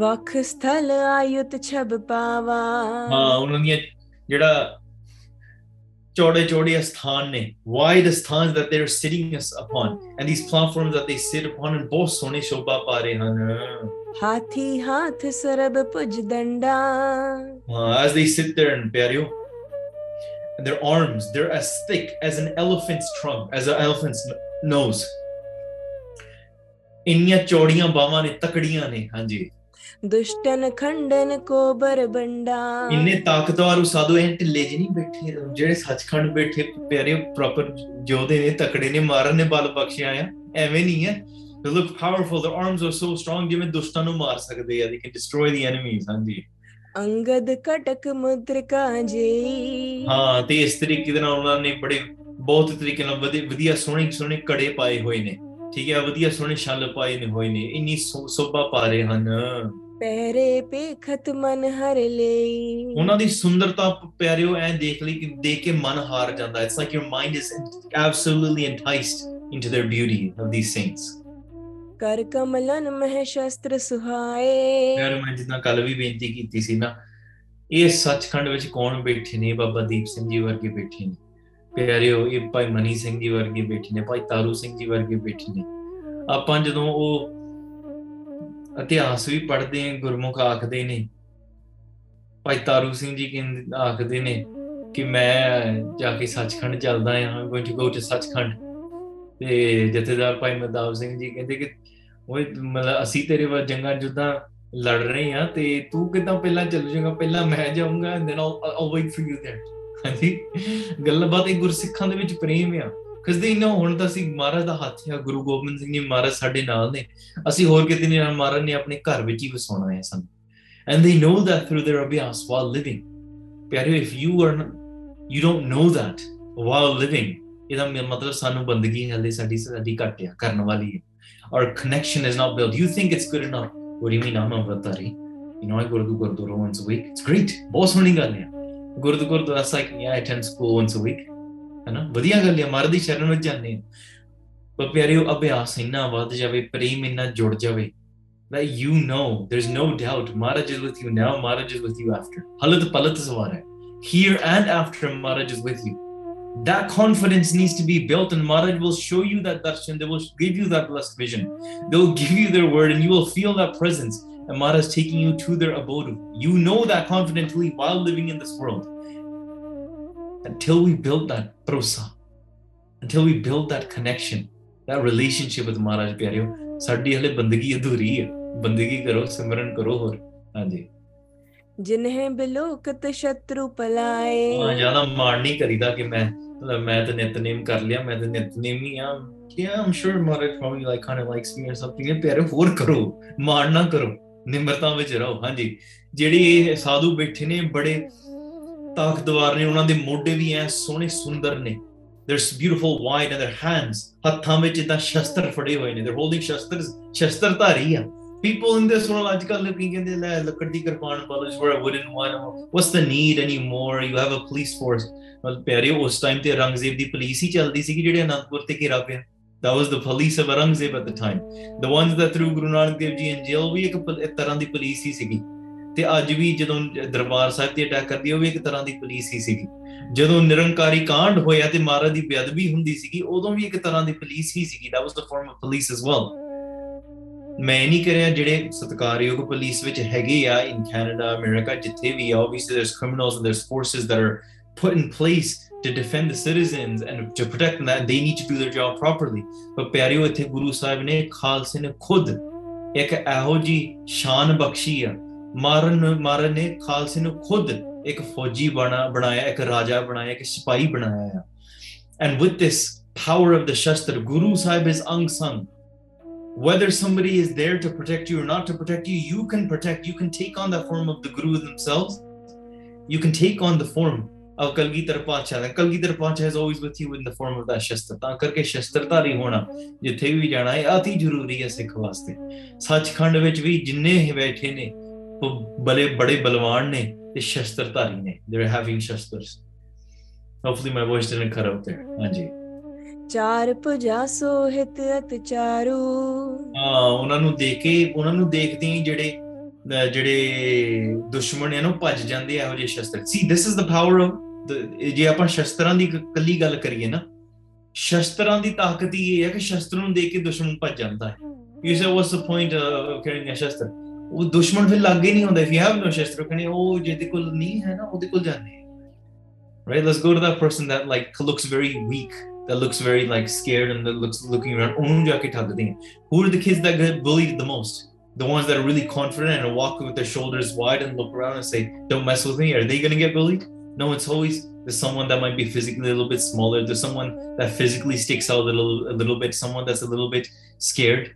ਵਖ ਸਥਲ ਆਯੁਤ ਛਬ ਪਾਵਾ ਹਾਂ ਉਹਨਾਂ ਦੀ ਜਿਹੜਾ चौड़े चौड़े स्थान ने wide स्थान that they're sitting upon and these hmm. platforms that they sit upon and ਬਹੁਤ ਸੋਹਣੇ ਸ਼ੋਭਾ ਪਾ ਰਹੇ ਹਨ ਹਾਥੀ ਹਾਥ sarab ਪੁਜ as they sit there and ਪਿਆਰਿਓ and their arms they're as thick as an elephant's trunk as an elephant's nose ਇੰਨੀਆਂ ਚੌੜੀਆਂ ਬਾਹਾਂ ਨੇ ਤਕੜੀਆਂ ਨੇ ਹਾਂਜੀ ਦੁਸ਼ਟਨ ਖੰਡਨ ਕੋ ਬਰਬੰਡਾ ਇੰਨੇ ਤਾਕਤਵਰ ਸਾਧੂ ਇਹ ਢਿੱਲੇ ਜਿ ਨਹੀਂ ਬੈਠੇ ਜਿਹੜੇ ਸੱਚਖੰਡ ਬੈਠੇ ਪਿਆਰੇ ਪ੍ਰੋਪਰ ਜੋਧੇ ਨੇ ਤਕੜੇ ਨੇ ਮਾਰਨ ਨੇ ਬਲ ਬਖਸ਼ਿਆ ਆ ਐਵੇਂ ਨਹੀਂ ਹੈ they powerful powerful their are so strong strong ਜਿਵੇਂ ਦੁਸ਼ਟਨ ਨੂੰ ਮਾਰ ਸਕਦੇ ਆ they can destroy the enemies ਹਾਂਜੀ ਅੰਗਦ ਕਟਕ ਮੁਦਰਕਾ ਜੀ ਹਾਂ ਤੇ ਇਸ ਤਰੀਕੇ ਦੇ ਨਾਲ ਉਹਨਾਂ ਨੇ ਬੜੇ ਬਹੁਤ ਤਰੀਕੇ ਨਾਲ ਵਧੀਆ ਸੋਹਣੇ ਸੋਹਣੇ ਕੜੇ ਪਾਏ ਹੋਏ ਨੇ ਠੀਕ ਹੈ ਵਧੀਆ ਸੋਹਣੇ ਛਲ ਪਾਏ ਨੇ ਹੋਏ ਨੇ ਇੰਨੀ ਸੋਭਾ ਪਾ ਰਹੇ ਹਨ ਪਹਿਰੇ ਪੇਖਤ ਮਨ ਹਰ ਲਈ ਉਹਨਾਂ ਦੀ ਸੁੰਦਰਤਾ ਪਿਆਰਿਓ ਐ ਦੇਖ ਲਈ ਕਿ ਦੇਖ ਕੇ ਮਨ ਹਾਰ ਜਾਂਦਾ it's like your mind is absolutely enticed into their beauty of these saints ਕਰ ਕਮਲਨ ਮਹਿ ਸ਼ਸਤਰ ਸੁਹਾਏ ਯਾਰ ਮੈਂ ਜਿੰਨਾ ਕੱਲ ਵੀ ਬੇਨਤੀ ਕੀਤੀ ਸੀ ਨਾ ਇਹ ਸੱਚਖੰਡ ਵਿੱਚ ਕੌਣ ਬੈਠੇ ਨੇ ਬਾਬਾ ਦੀਪ ਸਿੰਘ ਜੀ ਵਰਗੇ ਬੈਠੇ ਨੇ ਪਿਆਰਿਓ ਇਹ ਭਾਈ ਮਨੀ ਸਿੰਘ ਜੀ ਵਰਗੇ ਬੈਠੇ ਨੇ ਭਾਈ ਤਾਰੂ ਸਿੰਘ ਜੀ ਵਰਗੇ ਬੈਠੇ ਨੇ ਆਪਾਂ ਜਦੋਂ ਉਹ ਇਤਿਹਾਸ ਵੀ ਪੜ੍ਹਦੇ ਆ ਗੁਰਮੁਖ ਆਖਦੇ ਨੇ ਭਾਈ ਤਾਰੂ ਸਿੰਘ ਜੀ ਕਹਿੰਦੇ ਆਖਦੇ ਨੇ ਕਿ ਮੈਂ ਜਾ ਕੇ ਸੱਚਖੰਡ ਚੱਲਦਾ ਆ going to go to Sachkhand ਤੇ ਜਥੇਦਾਰ ਭਾਈ ਮਦਾਵ ਸਿੰਘ ਜੀ ਕਹਿੰਦੇ ਕਿ ਓਏ ਮਤਲਬ ਅਸੀਂ ਤੇਰੇ ਵਾਂਗ ਜੰਗਾਂ ਜੁੱਦਾਂ ਲੜ ਰਹੇ ਆ ਤੇ ਤੂੰ ਕਿਦਾਂ ਪਹਿਲਾਂ ਚੱਲ ਜਾਏਗਾ ਪਹਿਲਾਂ ਮੈਂ ਜਾਊਂਗਾ and then I'll wait for you that ਹਾਂਜੀ ਗੱਲਬਾਤ ਇਹ ਗੁਰਸਿੱਖਾਂ ਦੇ ਵਿੱਚ ਪ੍ਰੇਮ ਆ because they know ਹੁਣ ਤਾਂ ਅਸੀਂ ਮਹਾਰਾਜ ਦਾ ਹੱਥ ਆ ਗੁਰੂ ਗੋਬਿੰਦ ਸਿੰਘ ਜੀ ਮਹਾਰਾਜ ਸਾਡੇ ਨਾਲ ਨੇ ਅਸੀਂ ਹੋਰ ਕਿਤੇ ਨਹੀਂ ਜਾਣਾ ਮਹਾਰਾਜ ਨੇ ਆਪਣੇ ਘਰ ਵਿੱਚ ਹੀ ਵਸਾਉਣਾ ਹੈ ਸਾਨੂੰ and they know that through their abhyas while living ਪਿਆਰਿਓ if you are you don't know that while living ਇਹਦਾ ਮਤਲਬ ਸਾਨੂੰ ਬੰਦਗੀ ਹਲੇ ਸਾਡੀ ਸਾਡੀ ਘੱਟ ਆ ਕਰਨ ਵਾਲੀ ਹੈ our connection is not built you think it's good enough what do you mean I'm a bratari you know I go to Gurdwara once a week it's great ਬਹੁਤ ਸੋਹਣੀ ਗੱਲ ਹੈ Gurdwara that's like yeah I attend school once a week ਹੈਨਾ ਵਧੀਆ ਗੱਲ ਹੈ ਮਰਦ ਦੀ ਸ਼ਰਨ ਵਿੱਚ ਜਾਂਦੇ ਆ ਪਰ ਪਿਆਰਿਓ ਅਭਿਆਸ ਇੰਨਾ ਵੱਧ ਜਾਵੇ ਪ੍ਰੇਮ ਇੰਨਾ ਜੁੜ ਜਾਵੇ you know there's no doubt Marriage is with you now, Marriage is with you after. Halat palat sawara. Here and after Marriage is with you. That confidence needs to be built, and Maharaj will show you that darshan. They will give you that blessed vision. They will give you their word, and you will feel that presence. And Maharaj taking you to their abode. You know that confidently while living in this world. until we build that prosa, until we build that connection, that relationship with Maharaj ਪਿਆਰਿਓ ਸਾਡੀ ਹਲੇ ਬੰਦਗੀ ਅਧੂਰੀ ਹੈ ਬੰਦਗੀ ਕਰੋ ਸਿਮਰਨ ਕਰੋ ਹੋਰ ਹਾਂਜੀ ਜਿਨਹੇ ਬਿਲੋਕਤ ਸ਼ਤਰੂ ਪਲਾਏ ਹਾਂ ਜਿਆਦਾ ਮਾਣ ਨਹੀਂ ਕਰੀਦਾ main ਮੈਂ ਮੈਂ ਤਾਂ ਨਿਤਨੇਮ ਕਰ ਲਿਆ ਮੈਂ ਤਾਂ ਨਿਤਨੇਮ hi ਆ yeah i'm sure maharaj probably like kind of likes me or something ਇਹ ਪਿਆਰੇ hor karo ਮਾਣ ਨਾ ਕਰੋ ਨਿਮਰਤਾ vich raho haan ji ਇਹ ਸਾਧੂ ਬੈਠੇ ਨੇ ਬੜੇ ਦਵਾਰ ਨੇ ਉਹਨਾਂ ਦੇ ਮੋਢੇ ਵੀ ਐ ਸੋਹਣੇ ਸੁੰਦਰ ਨੇ there's beautiful wide and their hands ਹੱਥਾਂ ਵਿੱਚ ਇਦਾਂ ਸ਼ਸਤਰ ਫੜੇ ਹੋਏ ਨੇ ਦੇਰ ਹੋਲਡਿੰਗ ਸ਼ਸਤਰ ਸ਼ਸਤਰ ਧਾਰੀ ਆ ਪੀਪਲ ਇਨ ਦਿਸ ਵਰਲਡ ਅੱਜ ਕੱਲ੍ਹ ਲੋਕੀ ਕਹਿੰਦੇ ਲੈ ਲੱਕੜ ਦੀ kirpan polish for a wooden one was the need any more you have a police force ਮਤਲਬ ਪਿਆਰੀ ਉਸ ਟਾਈਮ ਤੇ ਰੰਗਜ਼ੇਬ ਦੀ ਪੁਲਿਸ ਹੀ ਚੱਲਦੀ ਸੀ ਜਿਹੜੇ ਅਨੰਦਪੁਰ ਤੇ ਘੇਰਾ ਪਿਆ that was the police of aurangzeb at the time the ones that threw gurunanak dev ji in jail we ek tarah di police hi sigi ਤੇ ਅੱਜ ਵੀ ਜਦੋਂ ਦਰਬਾਰ ਸਾਹਿਬ ਤੇ ਅਟੈਕ ਕਰਦੀ ਉਹ ਵੀ ਇੱਕ ਤਰ੍ਹਾਂ ਦੀ ਪੁਲਿਸ ਹੀ ਸੀਗੀ ਜਦੋਂ ਨਿਰੰਕਾਰੀ ਕਾਂਡ ਹੋਇਆ ਤੇ ਮਹਾਰਾਜ ਦੀ ਬੇਅਦਬੀ ਹੁੰਦੀ ਸੀਗੀ ਉਦੋਂ ਵੀ ਇੱਕ ਤਰ੍ਹਾਂ ਦੀ ਪੁਲਿਸ ਹੀ ਸੀਗੀ that was the form of police as well ਮੈਂ ਨਹੀਂ ਕਰਿਆ ਜਿਹੜੇ ਸਤਕਾਰਯੋਗ ਪੁਲਿਸ ਵਿੱਚ ਹੈਗੇ ਆ ਇਨ ਕੈਨੇਡਾ ਅਮਰੀਕਾ ਜਿੱਥੇ ਵੀ ਆ obviously there's criminals and there's forces that are put in place to defend the citizens and to protect them they they need to do their job properly but ਪਿਆਰਿਓ ਇੱਥੇ ਗੁਰੂ ਸਾਹਿਬ ਨੇ ਖਾਲਸੇ ਨੇ ਖੁਦ ਇੱਕ ਇਹੋ ਜੀ ਸ਼ਾਨ ਬਖਸ਼ੀ ਆ ਮਾਰਨ ਮਾਰਨ ਨੇ ਖਾਲਸੇ ਨੂੰ ਖੁਦ ਇੱਕ ਫੌਜੀ ਬਣਾ ਬਣਾਇਆ ਇੱਕ ਰਾਜਾ ਬਣਾਇਆ ਇੱਕ ਸਿਪਾਹੀ ਬਣਾਇਆ and with this power of the Shastra. Guru Sahib is unsung. Whether somebody is there to protect you or not to protect you, you can protect. You can take on the form of the Guru themselves. You can take on the form of Kalgitar Pacha. And Kalgitar Pacha is always with you in the form of that Shastra. ta ਤਾਂ ਕਰਕੇ ri hona jithe vi jana hai ati zaruri hai sikh ਵਾਸਤੇ ਸੱਚਖੰਡ ਵਿੱਚ ਵੀ ਜਿੰਨੇ ਹੀ baithe ne ਉਹ ਬਲੇ ਬੜੇ ਬਲਵਾਨ ਨੇ ਤੇ ਸ਼ਸਤਰਧਾਰੀ ਨੇ ਦੇ ਆਰ ਹੈਵਿੰਗ ਸ਼ਸਤਰਸ hopefully my voice didn't cut out there ਹਾਂਜੀ ਚਾਰ ਪੁਜਾ ਸੋਹਿਤ ਅਤ ਚਾਰੂ ਹਾਂ ਉਹਨਾਂ ਨੂੰ ਦੇਖ ਕੇ ਉਹਨਾਂ ਨੂੰ ਦੇਖਦੇ ਹੀ ਜਿਹੜੇ ਜਿਹੜੇ ਦੁਸ਼ਮਣ ਇਹਨੂੰ ਭੱਜ ਜਾਂਦੇ ਇਹੋ ਜਿਹੇ ਸ਼ਸਤਰ ਸੀ this is the power of ਜੇ ਆਪਾਂ ਸ਼ਸਤਰਾਂ ਦੀ ਕੱਲੀ ਗੱਲ ਕਰੀਏ ਨਾ ਸ਼ਸਤਰਾਂ ਦੀ ਤਾਕਤ ਹੀ ਇਹ ਹੈ ਕਿ ਸ਼ਸਤਰ ਨੂੰ ਦੇਖ ਕੇ ਦੁਸ਼ਮਣ ਭੱਜ ਜਾਂਦਾ ਹੈ you say what's the point of carrying a ਸ਼ਸਤਰ ਉਹ ਦੁਸ਼ਮਣ ਫਿਰ ਲਾਗੇ ਨਹੀਂ ਹੁੰਦਾ ਇਫ ਯੂ ਹੈਵ ਨੋ ਸ਼ਸਤਰ ਕਹਿੰਦੇ ਉਹ ਜਿਹਦੇ ਕੋਲ ਨਹੀਂ ਹੈ ਨਾ ਉਹਦੇ ਕੋਲ ਜਾਂਦੇ right let's go to that person that like looks very weak that looks very like scared and that looks looking around ਉਹਨੂੰ ਜਾ ਕੇ ਠੱਗਦੇ ਆ who are the kids that get bullied the most the ones that are really confident and walk with their shoulders wide and look around and say don't mess with me are they going to get bullied no it's always there's someone that might be physically a little bit smaller there's someone that physically sticks out a little a little bit someone that's a little bit scared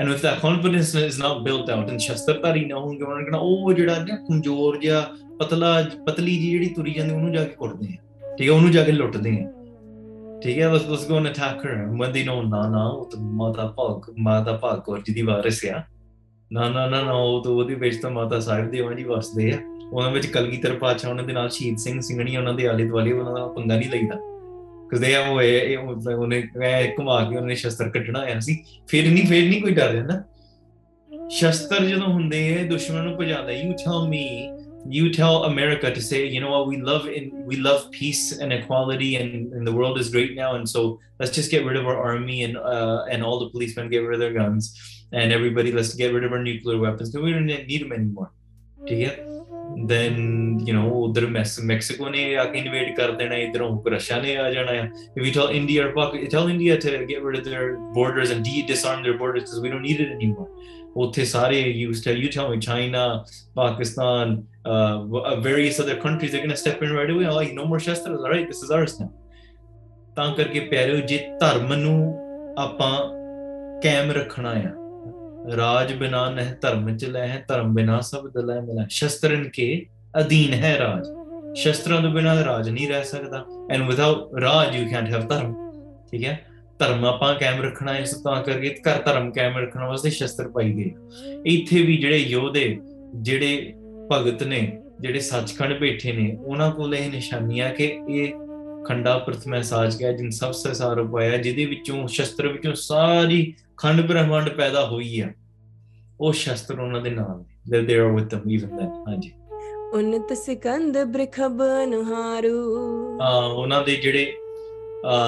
and with the confidence is not built out and ਸ਼ਸਤਰਧਾਰੀ ਨਾ ਹੋਣਗੇ ਉਹਨਾਂ ਨੇ ਕਹਣਾ ਉਹ ਜਿਹੜਾ ਨਾ ਕਮਜ਼ੋਰ ਜਿਹਾ ਪਤਲਾ ਪਤਲੀ ਜੀ ਜਿਹੜੀ ਤੁਰੀ ਜਾਂਦੀ ਉਹਨੂੰ ਜਾ ਕੇ ਕੁੱਟਦੇ ਆ ਠੀਕ ਹੈ ਉਹਨੂੰ ਜਾ ਕੇ ਲੁੱਟਦੇ ਆ ਠੀਕ ਹੈ ਬਸ ਉਸ ਗੋਨ ਅਟੈਕ ਕਰ ਮੰਦੀ ਨੋ ਨਾ ਨਾ ਉਹ ਤਾਂ ਮਾਤਾ ਭਾਗ ਮਾਤਾ ਭਾਗ ਔਰ ਜਿਹਦੀ ਵਾਰਿਸ ਆ ਨਾ ਨਾ ਨਾ ਨਾ ਉਹ ਤਾਂ ਉਹਦੀ ਵਿੱਚ ਤਾਂ ਮਾਤਾ ਸਾਹਿਬ ਦੇਵਾਂ ਜੀ ਵਸਦੇ ਆ ਉਹਨਾਂ ਵਿੱਚ ਕਲਗੀਧਰ ਪਾਤਸ਼ਾਹ ਉਹਨਾਂ ਦੇ ਨਾਲ ਸ਼ਹੀਦ ਸਿੰਘ ਸਿੰਘਣੀ ਉਹਨਾਂ ਦੇ ਆਲੇ ਦੁਆਲੇ ਉਹਨਾਂ ਦਾ ਪੰਗਾ ਨਹੀਂ ਲਈਦਾ because they have वो उन्हें घुमा के उन्हें शस्त्र ਕੱਟਣਾ ਹੋਇਆ ਸੀ ਫਿਰ ਨਹੀਂ ਫਿਰ ਨਹੀਂ ਕੋਈ ਡਰ ਜਾਂਦਾ ਸ਼ਸਤਰ ਜਦੋਂ ਹੁੰਦੇ ਹੈ ਦੁਸ਼ਮਣ ਨੂੰ ਭਜਾਉਂਦਾ you tell me you tell America to say, you know what, we love we love peace and equality, and, the world is great now, and so let's just get rid of our army and and all the policemen get rid of their guns, and everybody let's get rid of our nuclear weapons because we don't need them anymore. Do you get? then you know ਉਧਰ Mexico ਨੇ ਆ ਕੇ invade ਕਰ ਦੇਣਾ ਇਧਰੋਂ ਰਸ਼ਾ ਨੇ ਆ ਜਾਣਾ ਆ if we tell india tell india to get rid of their borders and de disarm their borders because we don't need it anymore ਉੱਥੇ ਸਾਰੇ you tell you tell me china pakistan uh, various other countries they're going to step in right away like no more shastras all right this is ours now ਤਾਂ ਕਰਕੇ ਪਿਆਰਿਓ ਜੇ ਧਰਮ ਨੂੰ ਆਪਾਂ ਕਾਇਮ ਰੱਖਣਾ ਆ ਰਾਜ ਬਿਨਾ ਨਹਿ ਧਰਮ ਲੈ ਹੈ ਧਰਮ ਬਿਨਾ ਸਭ ਦਲੈ ਮਿਲੈ ਸ਼ਸਤਰਨ ਕੇ ਅਧੀਨ ਹੈ ਰਾਜ ਸ਼ਸਤਰਾਂ ਤੋਂ ਬਿਨਾ ਰਾਜ ਨਹੀਂ ਰਹਿ ਸਕਦਾ and without raj you can't have dharma ਠੀਕ ਹੈ ਧਰਮ ਆਪਾਂ ਕਾਇਮ ਰੱਖਣਾ ਇਸ ਤਾਂ ਕਰਕੇ ਘਰ ਧਰਮ ਕਾਇਮ ਰੱਖਣ ਵਾਸਤੇ ਸ਼ਸਤਰ ਪਾਈ ਗਏ ਇੱਥੇ ਵੀ ਜਿਹੜੇ ਯੋਧੇ ਜਿਹੜੇ ਭਗਤ ਨੇ ਜਿਹੜੇ ਸੱਚਖੰਡ ਬੈਠੇ ਨੇ ਉਹਨਾਂ ਕੋਲ ਇਹ ਨਿਸ਼ਾਨੀਆਂ ਕਿ ਇਹ ਖੰਡਾ ਪ੍ਰਥਮੈ ਸਾਜ ਗਿਆ ਜਿਨ ਸਭ ਸੇ ਸਾਰ ਜਿਹਦੇ ਵਿੱਚੋਂ ਸ਼ਸਤਰ ਵਿੱਚੋਂ ਸਾਰੀ ਖੰਡ ਬ੍ਰਹਮੰਡ ਪੈਦਾ ਹੋਈ ਆ ਉਹ ਸ਼ਸਤਰ ਉਹਨਾਂ ਦੇ ਨਾਲ ਦੇ they are with them even that ਹਾਂਜੀ ਉਨਤ ਸਿਕੰਦ ਬ੍ਰਖਬ ਅਨਹਾਰੂ ਆ ਉਹਨਾਂ ਦੇ ਜਿਹੜੇ ਆ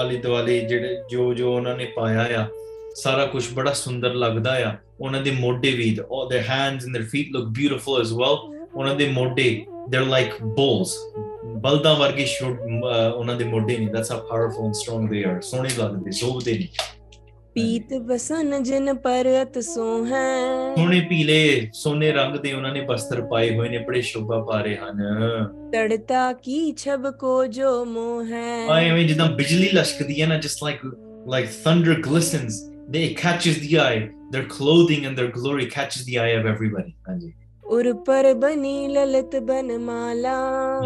ਆਲੀ ਦਵਾਲੀ ਜਿਹੜੇ ਜੋ ਜੋ ਉਹਨਾਂ ਨੇ ਪਾਇਆ ਆ ਸਾਰਾ ਕੁਝ ਬੜਾ ਸੁੰਦਰ ਲੱਗਦਾ ਆ ਉਹਨਾਂ ਦੇ ਮੋਢੇ ਵੀ their hands and and feet look beautiful as well ਉਹਨਾਂ ਦੇ ਮੋਢੇ they're ਲਾਈਕ bulls ਬਲਦਾਂ ਵਰਗੇ ਸ਼ੋਟ ਉਹਨਾਂ ਦੇ ਮੋਢੇ ਨਹੀਂ that's how powerful strong they are ਸੋਹਣੇ ਲੱਗਦੇ ਸ਼ੋਭਦੇ ਨਹੀਂ ਪੀਤ ਵਸਨ ਜਨ ਪਰਤ ਸੋ ਹੈ ਸੋਹਣੇ ਪੀਲੇ ਸੋਨੇ ਰੰਗ ਦੇ ਉਹਨਾਂ ਨੇ ਬਸਤਰ ਪਾਏ ਹੋਏ ਨੇ ਬੜੇ ਸ਼ੋਭਾ ਪਾ ਰਹੇ ਹਨ ਤੜਤਾ ਕੀ ਛਬ ਕੋ ਜੋ ਮੋਹ ਹੈ ਆਏ ਜਦੋਂ ਬਿਜਲੀ ਲਸ਼ਕਦੀ ਹੈ ਨਾ just like like thunder glistens they catches the I their clothing and their glory catches the eye of everybody ਹਾਂਜੀ ਉਰ ਪਰ ਬਨੀ ਲਲਤ ਬਨਮਾਲਾ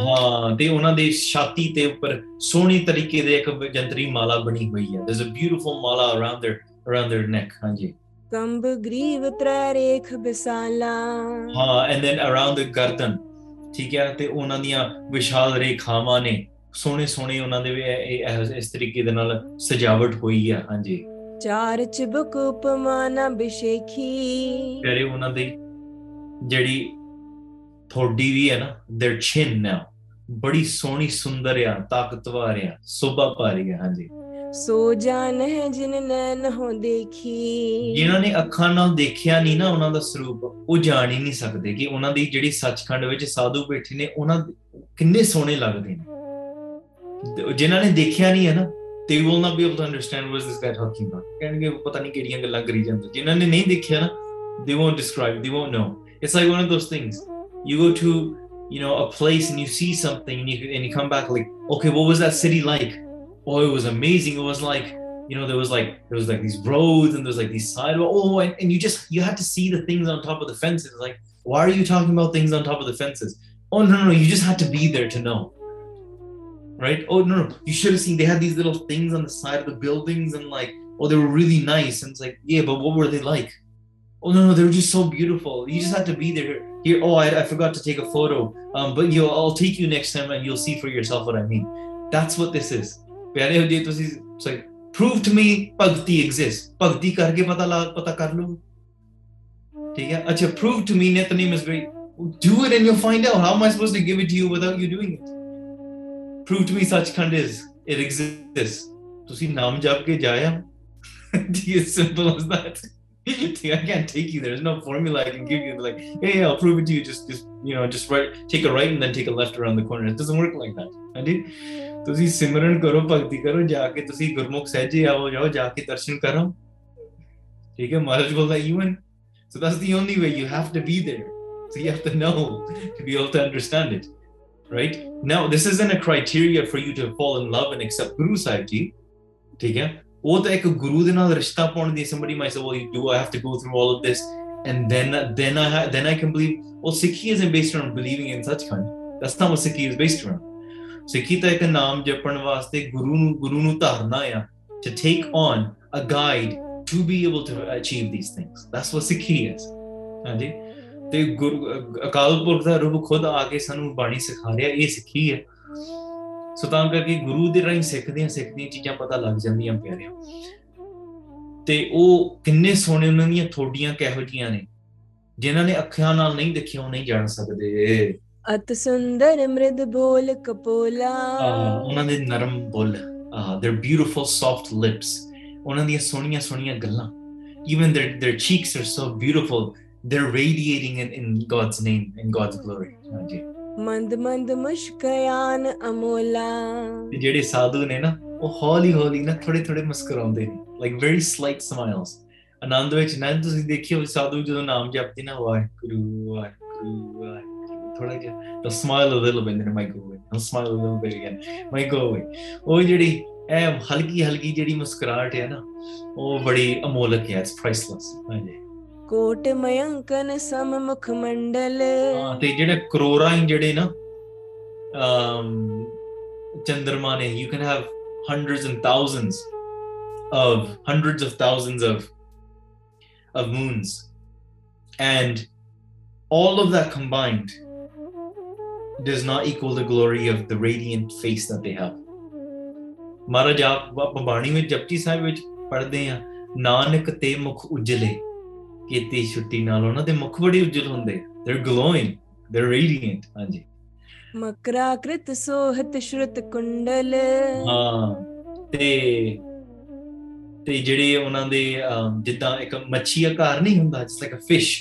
ਹਾਂ ਤੇ ਉਹਨਾਂ ਦੇ ਛਾਤੀ ਤੇ ਉੱਪਰ ਸੋਹਣੀ ਤਰੀਕੇ ਦੇ ਇੱਕ ਜੰਤਰੀ ਮਾਲਾ ਬਣੀ ਹੋਈ ਹੈ is a beautiful mala around their around their neck ਹਾਂਜੀ ਕੰਬ ਗ੍ਰੀਵ ਤਰੇ ਰੇਖ ਬਿਸਾਲਾ ਹਾਂ ਐਂਡ ਦੈਨ ਅਰਾਊਂਡ ਦ ਗਰਦਨ ਠੀਕ ਹੈ ਤੇ ਉਹਨਾਂ ਦੀਆਂ ਵਿਸ਼ਾਲ ਰੇਖਾਵਾਂ ਨੇ ਸੋਹਣੇ ਸੋਹਣੇ ਉਹਨਾਂ ਦੇ ਇਸ ਤਰੀਕੇ ਦੇ ਨਾਲ ਸਜਾਵਟ ਹੋਈ ਹੈ ਹਾਂਜੀ ਚਾਰ ਚਬਕ ਉਪਮਾਨ ਅਭਿਸ਼ੇਖੀ ਕਰੇ ਉਹਨਾਂ ਦੇ ਜਿਹੜੀ ਥੋੜੀ ਵੀ ਹੈ ਨਾ their chin ਨਾ ਬੜੀ ਸੋਹਣੀ ਸੁੰਦਰ ਆ ਤਾਕਤਵਾਰ ਆ ਸੁਭਾ ਭਾਰੀ ਆ ਹਾਂਜੀ ਸੋ ਜਾਣ ਹੈ ਜਿਨ ਨੈਣ ਹੋ ਦੇਖੀ ਜਿਨ੍ਹਾਂ ਨੇ ਅੱਖਾਂ ਨਾਲ ਦੇਖਿਆ ਨਹੀਂ ਨਾ ਉਹਨਾਂ ਦਾ ਸਰੂਪ ਉਹ ਜਾਣ ਹੀ ਨਹੀਂ ਸਕਦੇ ਕਿ ਉਹਨਾਂ ਦੀ ਜਿਹੜੀ ਸੱਚਖੰਡ ਵਿੱਚ ਸਾਧੂ ਬੈਠੇ ਨੇ ਉਹਨਾਂ ਕਿੰਨੇ ਸੋਹਣੇ ਲੱਗਦੇ ਨੇ ਜਿਨ੍ਹਾਂ ਨੇ ਦੇਖਿਆ ਨਹੀਂ ਹੈ ਨਾ they will ਨਾ be able to understand what is this guy talking ਪਤਾ ਨਹੀਂ ਕਿਹੜੀਆਂ ਗੱਲਾਂ ਕਰੀ ਜਾਂਦੇ ਜਿਨ੍ਹਾਂ ਨੇ ਨਹੀਂ ਦੇਖਿਆ ਨਾ they won't describe they It's like one of those things. You go to you know a place and you see something and you and you come back like okay what was that city like oh it was amazing it was like you know there was like there was like these roads and there's like these sidewalks oh and, and you just you have to see the things on top of the fences like why are you talking about things on top of the fences oh no no, no you just had to be there to know right oh no no you should have seen they had these little things on the side of the buildings and like oh they were really nice and it's like yeah but what were they like Oh no, no, they were just so beautiful. You just had to be there. Here, oh, I, I forgot to take a photo. Um, but you, I'll take you next time, and you'll see for yourself what I mean. That's what this is. प्यारे हो जी तुसी सही prove to me भक्ति exist भक्ति करके पता ला पता कर लो ठीक है अच्छा prove do it and you'll find out. How am I supposed to give it to you without you doing it? Prove to me Sachkhand is. It exists. To see Naam Jap ke jaya. it's as simple as that. I can't take you there? There's no formula I can give you. Like, oh. hey, I'll prove it to you. Just, just you know, just right, take a right and then take a left around the corner. It doesn't work like that. ਹਾਂਜੀ ਤੁਸੀਂ ਸਿਮਰਨ ਕਰੋ ਭਗਤੀ ਕਰੋ ਜਾ ਕੇ ਤੁਸੀਂ ਗੁਰਮੁਖ ਸਹਿਜੇ ਆਓ ਜਾਓ ਜਾ ਕੇ ਦਰਸ਼ਨ ਕਰੋ ਠੀਕ ਹੈ ਮਹਾਰਾਜ ਬੋਲਦਾ even so that's the only way you have to be there so you have to know to be able to understand it right now this isn't a criteria for you to fall in love and accept guru sahib ਠੀਕ ਹੈ ਉਹ ਤਾਂ ਇੱਕ ਗੁਰੂ ਦੇ ਨਾਲ ਰਿਸ਼ਤਾ ਪਾਉਣ ਦੀ ਸਮਬਡੀ ਮੈਂ say you do I have to go through all of this and then then I then I can believe ਉਹ Sikhi is based on believing in ਸੱਚ kind that's not what Sikhi is based on Sikhi ਤਾਂ ਇੱਕ ਨਾਮ ਜਪਣ ਵਾਸਤੇ ਗੁਰੂ ਨੂੰ ਗੁਰੂ ਨੂੰ ਧਾਰਨਾ ਆ to take on a guide to be able to achieve these things that's what Sikhi is ਹਾਂਜੀ ਤੇ ਗੁਰੂ ਅਕਾਲ ਪੁਰਖ ਦਾ ਰੂਪ ਖੁਦ ਆ ਕੇ ਸਾਨੂੰ ਬਾਣੀ ਸਿਖਾ ਰਿਹਾ ਇਹ ਸਿੱਖੀ ਹੈ ਸੋ ਤਾਂ ਕਰਕੇ ਗੁਰੂ ਦੇ ਰਾਹੀਂ ਸਿੱਖਦੀਆਂ ਸਿੱਖਦੀਆਂ ਚੀਜ਼ਾਂ ਪਤਾ ਲੱਗ ਜਾਂਦੀਆਂ ਪਿਆਰਿਆਂ ਤੇ ਉਹ ਕਿੰਨੇ ਸੋਹਣੇ ਉਹਨਾਂ ਦੀਆਂ ਥੋੜੀਆਂ ਕਿਹੋ ਜੀਆਂ ਨੇ ਜਿਨ੍ਹਾਂ ਨੇ ਅੱਖਾਂ ਨਾਲ ਨਹੀਂ ਦੇਖਿਆ ਉਹ ਨਹੀਂ ਜਾਣ ਸਕਦੇ ਅਤ ਸੁੰਦਰ ਮ੍ਰਿਦ ਬੋਲ ਕਪੋਲਾ ਉਹਨਾਂ ਦੇ ਨਰਮ ਬੋਲ ਆ देयर ਬਿਊਟੀਫੁਲ ਸੌਫਟ ਲਿਪਸ ਉਹਨਾਂ ਦੀਆਂ ਸੋਹਣੀਆਂ ਸੋਹਣੀਆਂ ਗੱਲਾਂ even their their cheeks are so beautiful they radiating in God's name name in God's ਹਾਂਜੀ ਮੰਦ ਮੰਦ ਮੁਸਕਿਆਨ ਅਮੋਲਾ ਜਿਹੜੇ ਸਾਧੂ ਨੇ ਨਾ ਉਹ ਹੌਲੀ ਹੌਲੀ ਨਾ ਥੋੜੇ ਥੋੜੇ ਮੁਸਕਰਾਉਂਦੇ ਨੇ ਲਾਈਕ ਵੈਰੀ ਸਲਾਈਟ ਸਮਾਈਲਸ ਆਨੰਦ ਵਿੱਚ ਨਾ ਤੁਸੀਂ ਦੇਖਿਓ ਸਾਧੂ ਜਦੋਂ ਨਾਮ ਜਪਦੇ ਨਾ ਵਾਹਿਗੁਰੂ ਵਾਹਿਗੁਰੂ ਵਾਹਿਗੁਰੂ ਥੋੜਾ ਜਿਹਾ ਤਾਂ smile a little bit and my go away ਨਾ smile a little bit again my go ਉਹ ਜਿਹੜੀ ਇਹ ਹਲਕੀ ਹਲਕੀ ਜਿਹੜੀ ਮੁਸਕਰਾਹਟ ਹੈ ਨਾ ਉਹ ਬੜੀ ਅਮੋਲਕ ਹੈ ਇਟਸ ਪ੍ਰਾਈਸਲੈਸ ਹਾਂਜੀ ਕੋਟ ਮਯੰਕਨ ਸਮ ਮੁਖ ਮੰਡਲ ਤੇ ਜਿਹੜੇ ਕਰੋੜਾਂ ਜਿਹੜੇ ਨਾ ਅਮ ਚੰਦਰਮਾ ਨੇ you can have hundreds and thousands of hundreds of thousands of of moons and all of that combined does not equal the glory of the radiant face that they have ਮਹਾਰਾਜ ਆਪ ਬਾਣੀ ਵਿੱਚ ਜਪਜੀ ਸਾਹਿਬ ਵਿੱਚ ਪੜ੍ਹਦੇ ਆ ਨਾਨਕ ਤੇ ਮੁਖ ਉਜਲੇ ਕੀਤੀ ਛੁੱਟੀ ਨਾਲ ਉਹਨਾਂ ਦੇ ਮੁਖ ਬੜੇ ਉਜਲ ਹੁੰਦੇ they're ਗਲੋਇੰਗ they're ਰੇਡੀਐਂਟ ਹਾਂਜੀ ਮਕਰਾਕ੍ਰਿਤ ਸੋਹਤ ਸ਼ਰਤ ਕੁੰਡਲ ਹਾਂ ਤੇ ਤੇ ਜਿਹੜੇ ਉਹਨਾਂ ਦੇ ਜਿੱਦਾਂ ਇੱਕ ਮੱਛੀ ਆਕਾਰ ਨਹੀਂ ਹੁੰਦਾ ਜਿਸ ਤਰ੍ਹਾਂ ਫਿਸ਼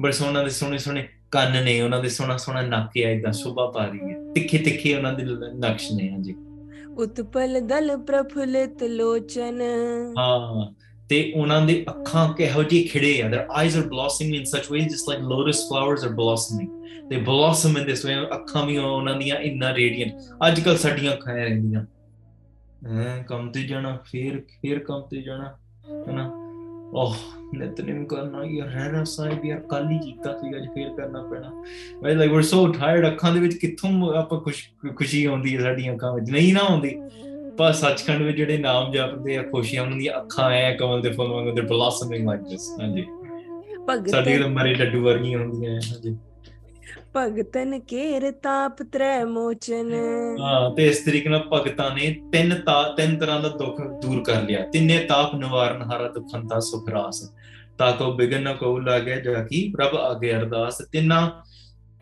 ਬੜੇ ਸੋਹਣਾ ਦੇ ਸੋਹਣੇ ਸੋਹਣੇ ਕੰਨ ਨੇ ਉਹਨਾਂ ਦੇ ਸੋਹਣਾ ਸੋਹਣਾ ਨੱਕ ਹੈ ਇਦਾਂ ਸ਼ੋਭਾ ਪਾ ਰਹੀ ਹੈ ਤਿੱਖੇ ਤਿੱਖੇ ਉਹਨਾਂ ਦੇ ਨਕਸ਼ ਨੇ ਹਾਂਜੀ ਉਤਪਲ ਦਲ ਪ੍ਰਫੁਲਿਤ ਲੋਚਨ ਹਾਂ ਤੇ ਉਹਨਾਂ ਦੇ ਅੱਖਾਂ ਕਿਹੋ ਜਿਹੀ ਖਿੜੇ ਆ their eyes are blossoming in such ways just like lotus flowers are blossoming they blossom in this way ਅੱਖਾਂ ਵੀ ਉਹਨਾਂ ਦੀਆਂ ਇੰਨਾ ਰੇਡੀਅੰਟ ਅੱਜ ਕੱਲ ਸਾਡੀਆਂ ਅੱਖਾਂ ਰਹਿੰਦੀਆਂ ਐ ਕੰਮ ਤੇ ਜਾਣਾ ਫੇਰ ਫੇਰ ਕੰਮ ਤੇ ਜਾਣਾ ਹਨਾ ਓਹ ਨਿਤਨੇਮ ਕਰਨਾ ਯਾਰ ਰਹਿਣਾ ਸਾਹਿਬ ਯਾਰ ਕੱਲ ਹੀ ਕੀਤਾ ਸੀ ਅੱਜ ਫੇਰ ਕਰਨਾ ਪੈਣਾ well like we are so tired ਅੱਖਾਂ ਦੇ ਵਿੱਚ ਕਿੱਥੋਂ ਆਪਾਂ ਖੁਸ਼ ਖੁਸ਼ੀ ਆਉਂਦੀ ਹੈ ਸਾਡੀਆਂ ਅੱਖਾਂ ਵਿੱਚ ਨਹੀਂ ਨਾ ਆਉਂਦੀ ਪਰ ਸੱਚਖੰਡ ਵਿੱਚ ਜਿਹੜੇ ਨਾਮ ਜਪਦੇ ਆ ਖੁਸ਼ੀਆਂ ਉਹਨਾਂ ਦੀਆਂ ਅੱਖਾਂ ਐ ਕਮਲ ਦੇ ਫੁੱਲ ਵਾਂਗੂ ਦੇ ਬਲਾਸਮਿੰਗ ਲਾਈਕ ਦਿਸ ਹਾਂਜੀ ਭਗਤ ਸਾਡੀ ਮਰੇ ਡੱਡੂ ਵਰਗੀਆਂ ਹੁੰਦੀਆਂ ਹਾਂਜੀ ਭਗਤਨ ਕੇਰ ਤਾਪ ਤ੍ਰੈ ਮੋਚਨ ਹਾਂ ਤੇ ਇਸ ਤਰੀਕੇ ਨਾਲ ਭਗਤਾਂ ਨੇ ਤਿੰਨ ਤਾ ਤਿੰਨ ਤਰ੍ਹਾਂ ਦਾ ਦੁੱਖ ਦੂਰ ਕਰ ਲਿਆ ਤਿੰਨੇ ਤਾਪ ਨਿਵਾਰਨ ਹਾਰਾ ਦੁਖੰਤਾ ਸੁਖ ਰਾਸ ਤਾ ਕੋ ਬਿਗਨ ਕੋ ਲਾਗੇ ਜਾ ਕੀ ਪ੍ਰਭ ਅਗੇ ਅਰਦਾਸ ਤਿੰਨਾ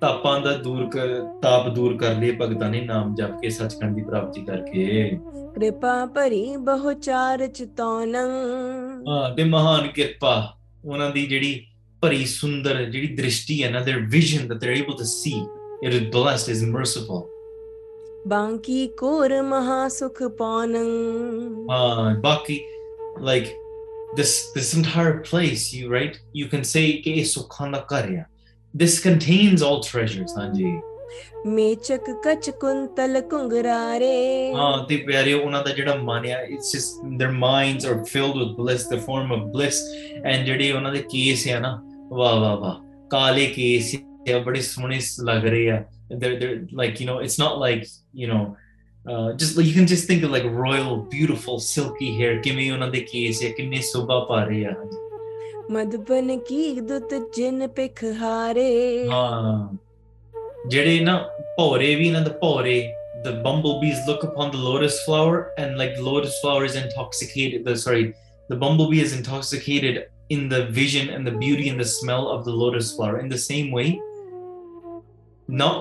ਤਾਪਾਂ ਦਾ ਦੂਰ ਕਰ ਤਾਪ ਦੂਰ ਕਰ ਲਈ ਭਗਤਾਂ ਨੇ ਨਾਮ ਜਪ ਕੇ ਸਚਖੰਡ ਦੀ ਪ੍ਰਾਪਤੀ ਕਰਕੇ ਕਿਰਪਾ ਭਰੀ ਬਹੁ ਚਾਰ ਚਤੋਨੰ ਹਾਂ ਤੇ ਮਹਾਨ ਕਿਰਪਾ ਉਹਨਾਂ ਦੀ ਜਿਹੜੀ ਭਰੀ ਸੁੰਦਰ ਜਿਹੜੀ ਦ੍ਰਿਸ਼ਟੀ ਹੈ ਨਾ their vision that they are able to see it is blessed is merciful ਬਾਂਕੀ ਕੋਰ ਮਹਾ ਸੁਖ ਪਾਨੰ ਹਾਂ ਬਾਕੀ like this this entire place you right you can say ਕਿ ਸੁਖਾਂ ਦਾ ਘਰ This contains all treasures, ਹਾਂਜੀ ਮੇਚਕ ਕਚ ਕੁੰਤਲ ਕੁੰਗਰਾਰੇ ਹਾਂ ਤੇ ਪਿਆਰੇ ਉਹਨਾਂ ਦਾ ਜਿਹੜਾ ਮਨ ਆ it's just their minds are filled with bliss the form of bliss and ਜਿਹੜੇ ਉਹਨਾਂ de ਕੇਸ ਆ ਨਾ ਵਾ ਵਾ wa ਕਾਲੇ ਕੇਸ ਆ ਬੜੇ ਸੋਹਣੇ ਲੱਗ ਰਹੇ ਆ they're they're like you know it's not like you know uh, just like you can just think of like royal beautiful silky hair ਕਿਵੇਂ ਉਹਨਾਂ ਦੇ ਕੇਸ ਆ ਕਿੰਨੇ ਸੁਭਾ ਪਾ ha ਆ ਮਦਬਨ ਕੀ ਦੁੱਤ ਜਿਨ ਪਿਖ ਹਾਰੇ ਹਾਂ ਜਿਹੜੇ ਨਾ ਭੌਰੇ ਵੀ ਇਹਨਾਂ ਦੇ ਭੌਰੇ the bumblebees look upon the lotus flower and like lotus flower is intoxicated the sorry the bumblebee is intoxicated in the vision and the beauty and the smell of the lotus flower in the same way now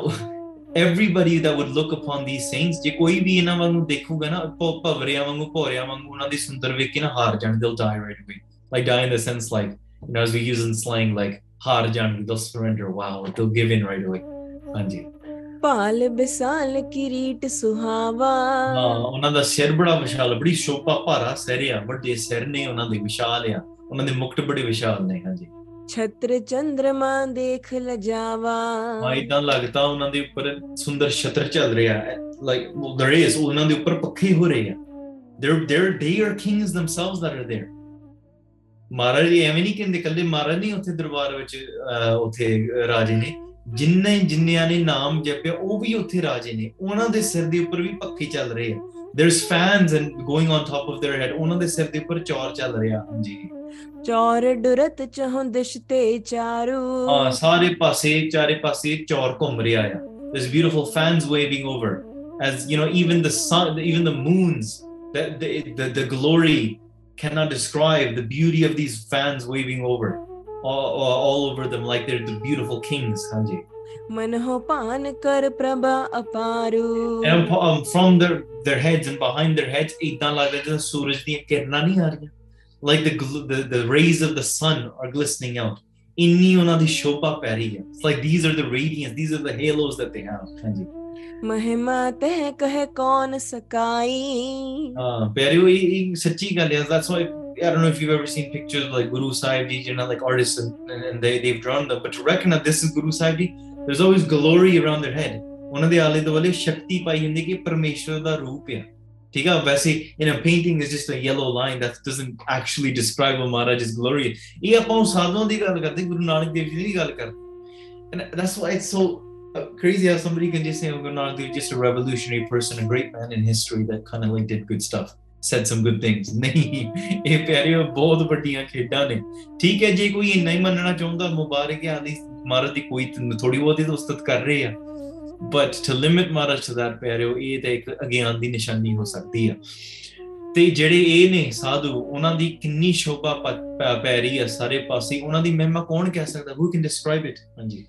everybody that would look upon these saints ਜੇ ਕੋਈ ਵੀ ਇਹਨਾਂ ਵਾਂਗੂ ਦੇਖੂਗਾ ਨਾ ਭਵਰਿਆਂ ਵਾਂਗੂ ਭੋਰਿਆਂ ਵਾਂਗੂ ਉਹਨਾਂ ਦੀ ਸੁੰਦਰ ਵੇਖ ਕੇ ਨਾ ਹਾਰ ਜਾਣ they'll die right away like die in the sense like you know as we use in slang like hard jangi they'll surrender wow they'll give in right away ਹਾਂਜੀ ਪਾਲ ਬਿਸਾਲ ਕਿਰੀਟ ਸੁਹਾਵਾ ਹਾਂ ਉਹਨਾਂ ਦਾ ਸਿਰ ਬੜਾ ਵਿਸ਼ਾਲ ਬੜੀ ਸ਼ੋਭਾ ਭਾਰਾ ਸਿਰ ਆ ਵੱਡੇ ਸਿਰ ਨੇ ਉਹਨਾਂ ਦੇ ਵਿਸ਼ਾਲ ਆ ਉਹਨਾਂ ਦੇ ਮੁਕਟ ਬੜੇ ਵਿਸ਼ਾਲ ਨੇ ਹਾਂਜੀ ਛਤਰ ਚੰਦਰਮਾ ਦੇਖ ਲਜਾਵਾ ਹਾਂ ਇਦਾਂ ਲੱਗਦਾ ਉਹਨਾਂ ਦੇ ਉੱਪਰ ਸੁੰਦਰ ਛਤਰ ਚੱਲ ਰਿਹਾ ਹੈ ਲਾਈਕ ਦਰ ਇਜ਼ ਉਹਨਾਂ ਦੇ ਉੱਪਰ ਪੱਖੇ ਹੋ ਰਹੇ ਆ there there they are kings themselves that are there Maharaj ji ਐਵੇਂ ਨਹੀਂ ਕਹਿੰਦੇ ਕੱਲੇ ਮਹਾਰਾਜ ਨਹੀਂ ਉੱਥੇ ਦਰਬਾਰ ਵਿੱਚ ਉੱਥੇ ਰਾਜੇ ਨੇ ਜਿੰਨੇ ਜਿੰਨਿਆਂ ਨੇ ਨਾਮ ਜਪਿਆ ਉਹ ਵੀ ਉੱਥੇ ਰਾਜੇ ਨੇ ਉਹਨਾਂ ਦੇ ਸਿਰ ਦੇ ਉੱਪਰ ਵੀ ਪੱਖੀ ਚੱਲ ਰਹੀ ਹੈ is fans and going on top of their head ਉਹਨਾਂ ਦੇ ਸਿਰ ਦੇ ਉੱਪਰ ਚੌਰ ਚੱਲ ਰਿਹਾ ਹਾਂਜੀ ਚੌਰ ਡੁਰਤ ਦਿਸ਼ ਤੇ ਚਾਰੂ ਹਾਂ ਸਾਰੇ ਪਾਸੇ ਚਾਰੇ ਪਾਸੇ ਚੌਰ ਘੁੰਮ ਰਿਹਾ ਆ is beautiful fans waving over as you know even the sun even the moons the the glory cannot describe the beauty of these fans waving over all, all over them like they're the beautiful kings Hanji. And um, from their, their heads and behind their heads, like the, the, the rays of the sun are glistening out. It's like these are the radiance, these are the halos that they have. ਮਹਿਮਾ ਤਹ ਕਹੇ ਕੌਣ sky ਹਾਂ ਪਿਆਰਿਓ ਇਹ ਸੱਚੀ ਗੱਲ ਹੈ that's why I don't know if you've ever seen pictures of like Guru Sahib Ji, you know, like artists and, and they, they've drawn them. But to recognize this is Guru Sahib Ji, there's always glory around their head. ਉਹਨਾਂ ਦੇ ਆਲੇ ਦੁਆਲੇ ਸ਼ਕਤੀ ਪਾਈ ਹੁੰਦੀ ਕਿ ਪਰਮੇਸ਼ਰ ਦਾ ਰੂਪ ਹੈ ਠੀਕ ਹੈ ਵੈਸੇ in a painting is just a yellow line that doesn't actually describe Maharaj's glory ਇਹ ਆਪਾਂ ਸਾਧੂਆਂ ਦੀ ਗੱਲ ਕਰਦੇ ਗੁਰੂ ਨਾਨਕ ਦੇਵ ਜੀ ਦੀ ਗੱਲ ਕਰਦੇ and that's why it's so Uh, crazy how somebody can just say, "Oh, Nanak Dev, just a revolutionary person, a great man in history that kind of like did good stuff." said some good things ਨਹੀਂ ਇਹ ਪਿਆਰਿਓ ਬਹੁਤ ਵੱਡੀਆਂ ਖੇਡਾਂ ਨੇ ਠੀਕ ਹੈ ਜੇ ਕੋਈ ਇੰਨਾ ਹੀ ਮੰਨਣਾ ਚਾਹੁੰਦਾ ਮੁਬਾਰਕ ਹੈ ਆਦੀ ਮਹਾਰਾਜ ਦੀ ਕੋਈ ਥੋੜੀ ਬਹੁਤੀ ਤਾਂ ਉਸਤਤ ਕਰ ਰਹੇ ਆ but to limit Maharaj to that ਪਿਆਰਿਓ ਇਹ ਤਾਂ ਇੱਕ ਅਗਿਆਨ ਦੀ ਨਿਸ਼ਾਨੀ ਹੋ ਸਕਦੀ ਆ ਤੇ ਜਿਹੜੇ ਇਹ ਨੇ ਸਾਧੂ ਉਹਨਾਂ ਦੀ ਕਿੰਨੀ ਸ਼ੋਭਾ ਪੈ ਰਹੀ ਆ ਸਾਰੇ ਪਾਸੇ ਉਹਨਾਂ ਦੀ ਮਹਿਮਾ ਕੌਣ ਕਹਿ ਸਕਦਾ ਹੂ ਕੈਨ ਡਿਸਕ੍ਰਾਈਬ ਇਟ ਹਾਂਜੀ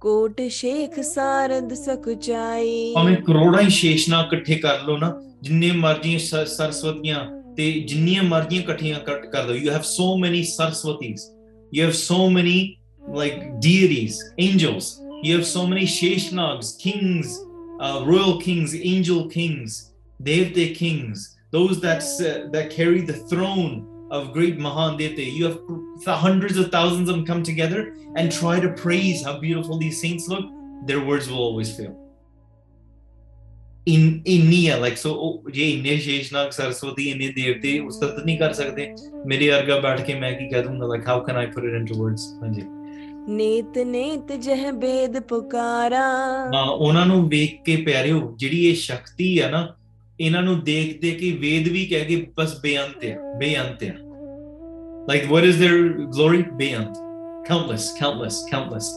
ਕੋਟ ਸ਼ੇਖ ਸਾਰਦ ਸਕੁਚਾਈ ਭਾਵੇਂ ਕਰੋੜਾਂ ਹੀ ਸ਼ੇਸ਼ਨਾ ਇਕੱਠੇ ਕਰ ਲਓ ਨਾ ਜਿੰਨੇ ਮਰਜ਼ੀ ਸਰਸਵਤੀਆਂ ਤੇ ਜਿੰਨੀਆਂ ਮਰਜ਼ੀਆਂ ਇਕੱਠੀਆਂ ਕਰ ਲਓ you have so many Saraswatis you have so many like deities angels you have so many Sheshnags kings royal kings angel kings ਦੇਵਤੇ kings those that that carry the throne of great mahan devte you have the hundreds of thousands of them come together and try to praise how beautiful these saints look, their words will always fail. In ਇੰਨੀਆ like so ਜੇ ਇੰਨੇ ਸ਼ੇਸ਼ਨਾਗ ਸਰਸਵਤੀ ਇੰਨੇ ਦੇਵਤੇ ਉਸ ਤੱਕ ਨਹੀਂ ਕਰ ਸਕਦੇ ਮੇਰੇ ਵਰਗਾ ਬੈਠ ਕੇ ਮੈਂ ਕੀ ਕਹਿ ਦੂੰਗਾ like how can I put it into words ਹਾਂਜੀ ਨੇਤ ਨੇਤ ਜਹ ਬੇਦ ਪੁਕਾਰਾ ਹਾਂ ਉਹਨਾਂ ਨੂੰ ਵੇਖ ਕੇ ਪਿਆਰਿਓ ਜਿਹੜੀ ਇਹ ਸ਼ਕਤੀ ਆ ਨਾ ਇਹਨਾਂ ਨੂੰ ਦੇਖ ਦੇ ਕੇ ਵੇਦ ਵੀ ਕਹਿ ਕੇ ਬਸ ਬੇਅੰਤ ਆ ਬੇਅੰਤ ਆ Like, what is their glory? Beyond. Countless, countless, countless.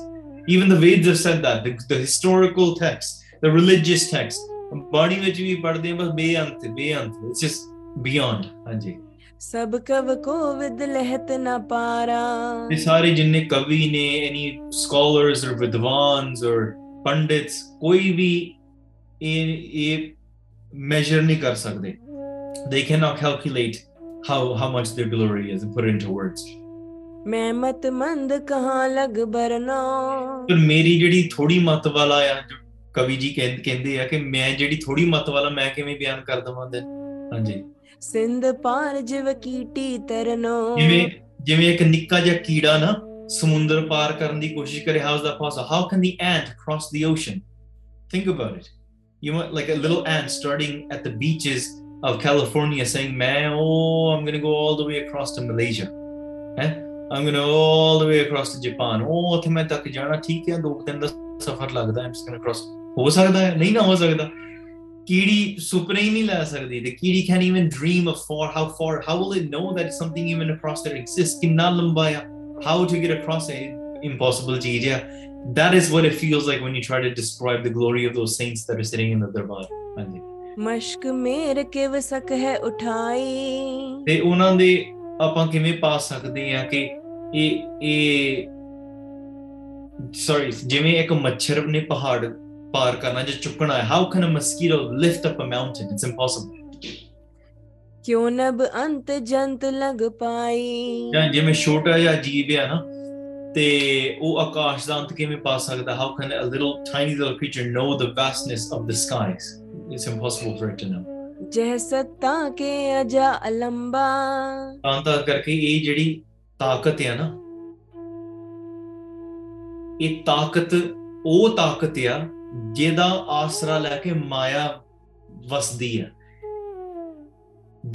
Even the Vedas have said that. The, the historical text, the religious text. It's just beyond. ਪੜਦੇ ਬਸ ਬੇਅੰਤ ਬੇਅੰਤ ਇਟਸ ਜਸਟ ਬਿਯੋਂਡ ਹਾਂਜੀ ਸਭ ਕਵ ਕੋ ਵਿਦ ਲਹਿਤ ਨਾ ਪਾਰਾ ਇਹ ਸਾਰੇ ਜਿੰਨੇ ਕਵੀ ਨੇ ਐਨੀ ਸਕਾਲਰਸ অর ਵਿਦਵਾਨਸ অর ਪੰਡਿਤਸ ਕੋਈ ਵੀ ਇਹ ਇਹ ਮੈਜਰ ਨਹੀਂ ਕਰ ਸਕਦੇ they can calculate how how much their glory is and put it into words ਮੈਂ ਮਤਮੰਦ ਕਹਾਂ ਲਗ ਬਰਨਾ ਪਰ ਮੇਰੀ ਜਿਹੜੀ ਥੋੜੀ ਮਤ ਵਾਲਾ ਆ ਜੋ ਕਵੀ ਜੀ ਕਹਿੰਦੇ ਆ ਕਿ ਮੈਂ ਜਿਹੜੀ ਥੋੜੀ ਮਤ ਵਾਲਾ ਮੈਂ ਕਿਵੇਂ ਬਿਆਨ ਕਰ ਦਵਾਂ ਦੇ ਹਾਂਜੀ ਸਿੰਧ ਪਾਰ ਜਿਵ ਕੀਟੀ ਤਰਨੋ ਜਿਵੇਂ ਜਿਵੇਂ ਇੱਕ ਨਿੱਕਾ ਜਿਹਾ ਕੀੜਾ ਨਾ ਸਮੁੰਦਰ ਪਾਰ ਕਰਨ ਦੀ ਕੋਸ਼ਿਸ਼ ਕਰੇ ਹਾਊਸ ਦਾ ਪਾਸ how can the ant cross the ocean think about it you might like a little ant starting at the beaches of California saying, man, oh, I'm going to go all the way across to Malaysia. Eh? I'm going to all the way across to Japan. Oh, I'm ਤੱਕ ਜਾਣਾ ਠੀਕ ਹੈ ਦੋ ਦਿਨ ਦਾ ਸਫ਼ਰ ਲੱਗਦਾ I'm just going across ਹੋ ਸਕਦਾ ਹੈ ਨਹੀਂ ਨਾ ਹੋ ਸਕਦਾ ਕੀੜੀ ਸੁਪਨੇ ਹੀ ਨਹੀਂ ਲੈ ਸਕਦੀ ਤੇ ਕੀੜੀ can even dream of far how far how will it know that something even across there exist ਕਿੰਨਾ ਲੰਬਾ ਆ how to get across it impossible to India. That is what it feels like when you try to describe the glory of those saints that are sitting in the Darbar. ਮਸ਼ਕ ਮੇਰ ਕਿਵ ਸਕ ਹੈ ਉਠਾਈ ਤੇ ਉਹਨਾਂ ਦੇ ਆਪਾਂ ਕਿਵੇਂ ਪਾ ਸਕਦੇ ਆ ਕਿ ਇਹ ਇਹ ਸੌਰੀ ਜਿਵੇਂ ਇੱਕ ਮੱਛਰ ਨੇ ਪਹਾੜ ਪਾਰ ਕਰਨਾ ਜੇ ਚੁੱਕਣਾ ਹੈ how can a mosquito lift up a mountain it's impossible ਕਿਉਂ ਨਬ ਅੰਤ ਜੰਤ ਲਗ ਪਾਈ ਜਾਂ ਜਿਵੇਂ ਛੋਟਾ ਜਿਹਾ ਜੀਵ ਹੈ ਨਾ ਤੇ ਉਹ ਆਕਾਸ਼ ਦਾ ਅੰਤ ਕਿਵੇਂ ਪਾ ਸਕਦਾ how can a little tiny little creature know the vastness of the skies it's impossible for it to know ਜਹ ਕੇ ਅਜਾ ਅਲੰਬਾ ਤਾਂ ਤਾਂ ਕਰਕੇ ਇਹ ਜਿਹੜੀ ਤਾਕਤ ਹੈ ਨਾ ਇਹ ਤਾਕਤ ਉਹ ਤਾਕਤ ਆ ਜਿਹਦਾ ਆਸਰਾ ਲੈ ਕੇ ਮਾਇਆ ਵਸਦੀ ਆ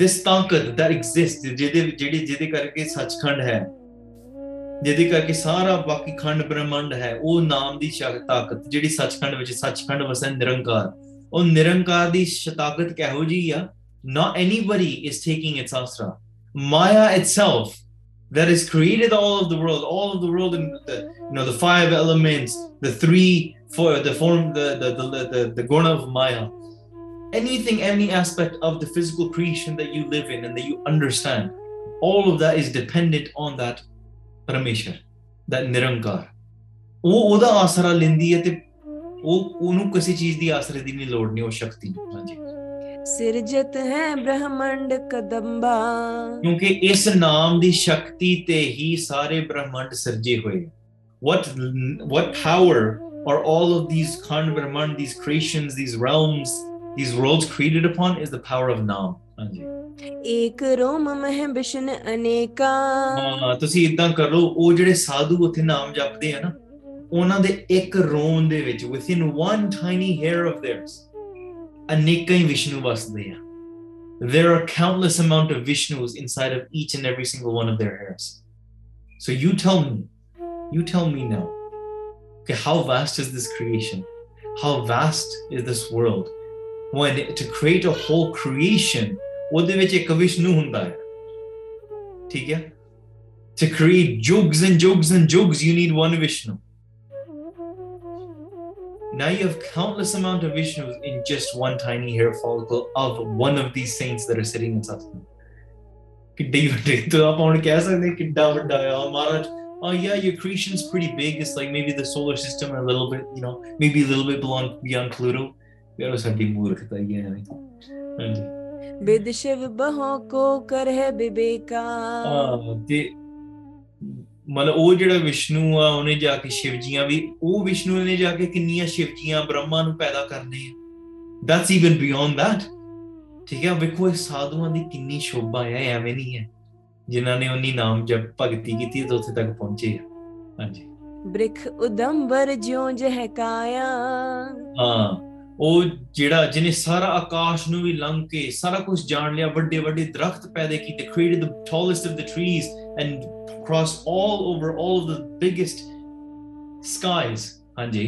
ਦਿਸ ਤਾਕਤ ਦੈਟ ਐਗਜ਼ਿਸਟ ਜਿਹਦੇ ਜਿਹੜੀ ਜਿਹਦੇ ਕਰਕੇ ਸੱਚਖੰਡ ਹੈ ਜਿਹਦੇ ਕਰਕੇ ਸਾਰਾ ਬਾਕੀ ਖੰਡ ਬ੍ਰਹਮੰਡ ਹੈ ਉਹ ਨਾਮ ਦੀ ਸ਼ਕਤ ਤਾਕਤ ਜਿਹੜੀ ਸੱਚਖੰਡ ਵਿੱਚ ਸੱਚਖੰਡ ਵਸੈ ਨਿਰੰਕਾਰ ਉਹ ਨਿਰੰਕਾਰ ਦੀ ਸ਼ਤਾਕਤ ਕਹੋ ਜੀ ਆ not anybody is taking its asra maya itself that has created all of the world, all of the world, and the, you know the five elements, the three for the form, the the the the, the guna of Maya, anything, any aspect of the physical creation that you live in and that you understand, all of that is dependent on that Parameshwar, that Nirankar. ਉਹ ਉਹਦਾ ਆਸਰਾ ਲੈਂਦੀ ਹੈ ਤੇ ਉਹ ਉਹਨੂੰ ਕਿਸੇ ਚੀਜ਼ ਦੀ ਆਸਰੇ ਦੀ ਨਹੀਂ ਲੋੜ ਨਹੀਂ ਉਹ ਸ਼ਕਤੀ ਹਾਂਜੀ ਸਿਰਜਤ ਹੈ ਬ੍ਰਹਮੰਡ ਕਦੰਬਾ ਕਿਉਂਕਿ ਇਸ ਨਾਮ ਦੀ ਸ਼ਕਤੀ ਤੇ ਹੀ ਸਾਰੇ ਬ੍ਰਹਮੰਡ ਸਿਰਜੇ ਹੋਏ what what power are all of these khand ਬ੍ਰਹਮੰਡ these creations these realms these worlds created upon is the power of Naam ਹਾਂਜੀ ਇੱਕ ਰੋਮ ਮਹਿ ਬਿਸ਼ਨ ਅਨੇਕਾ ਹਾਂ ਤੁਸੀਂ ਇਦਾਂ ਕਰੋ ਉਹ ਜਿਹੜੇ ਸਾਧੂ ਉੱਥੇ ਨਾਮ ਜਪਦੇ ਆ ਨਾ ਉਹਨਾਂ ਦੇ within one tiny hair of theirs ਅਨੇਕਾਂ ਹੀ ਵਿਸ਼ਨੂੰ ਵਸਦੇ ਆ there are countless amount of vishnus inside of each and every single one of their hairs so you tell me you tell me now okay how vast is this creation how vast is this world when to create a whole creation ਉਹਦੇ ਵਿੱਚ ਇੱਕ ਵਿਸ਼ਨੂੰ ਹੁੰਦਾ ਹੈ to create jokes and jokes and jokes, you need one vishnu now you have countless amount of Vishnus in just one tiny hair follicle of one of these saints that are sitting in Satsang. तो आप उन्हें कह सकते हैं किड्डा बड्डा है और महाराज oh yeah, your creation's pretty big. It's like maybe the solar system and a little bit, you know, maybe a little bit beyond beyond Pluto. यार साडी मूर्खता ये है हां जी बेद शिव ਮਨ ਉਹ ਜਿਹੜਾ ਵਿਸ਼ਨੂੰ ਆ ਉਹਨੇ ਜਾ ਕੇ ਸ਼ਿਵਜੀਆਂ ਵੀ ਉਹ ਵਿਸ਼ਨੂੰ ਨੇ ਜਾ ਕੇ ਕਿੰਨੀਆਂ ਸ਼ਿਵਜੀਆਂ ਬ੍ਰਹਮਾ ਨੂੰ ਪੈਦਾ ਕਰਨੇ ਆ ਦੈਟਸ ਇਵਨ ਬਿਯੋਂਡ ਦੈਟ ਠੀਕ ਹੈ ਵੇਖੋ ਇਹ ਸਾਧੂਆਂ ਦੀ ਕਿੰਨੀ ਸ਼ੋਭਾ ਆ ਐਵੇਂ ਨਹੀਂ ਹੈ ਜਿਨ੍ਹਾਂ ਨੇ ਉਹਨੀ ਨਾਮ ਜਪ ਭਗਤੀ ਕੀਤੀ ਤੇ ਉੱਥੇ ਤੱਕ ਪਹੁੰਚੇ ਆ ਹਾਂਜੀ ਬ੍ਰਿਖ ਉਦੰਬਰ ਜਿਉਂ ਜਹਕਾਇਆ ਕਾਇਆ ਹਾਂ ਉਹ ਜਿਹੜਾ ਜਿਹਨੇ ਸਾਰਾ ਆਕਾਸ਼ ਨੂੰ ਵੀ ਲੰਘ ਕੇ ਸਾਰਾ ਕੁਝ ਜਾਣ ਲਿਆ ਵੱਡੇ ਵੱਡੇ ਦਰਖਤ ਪੈਦੇ ਕੀਤੇ created the tallest of the trees and Cross all over all of the biggest skies ਹਾਂਜੀ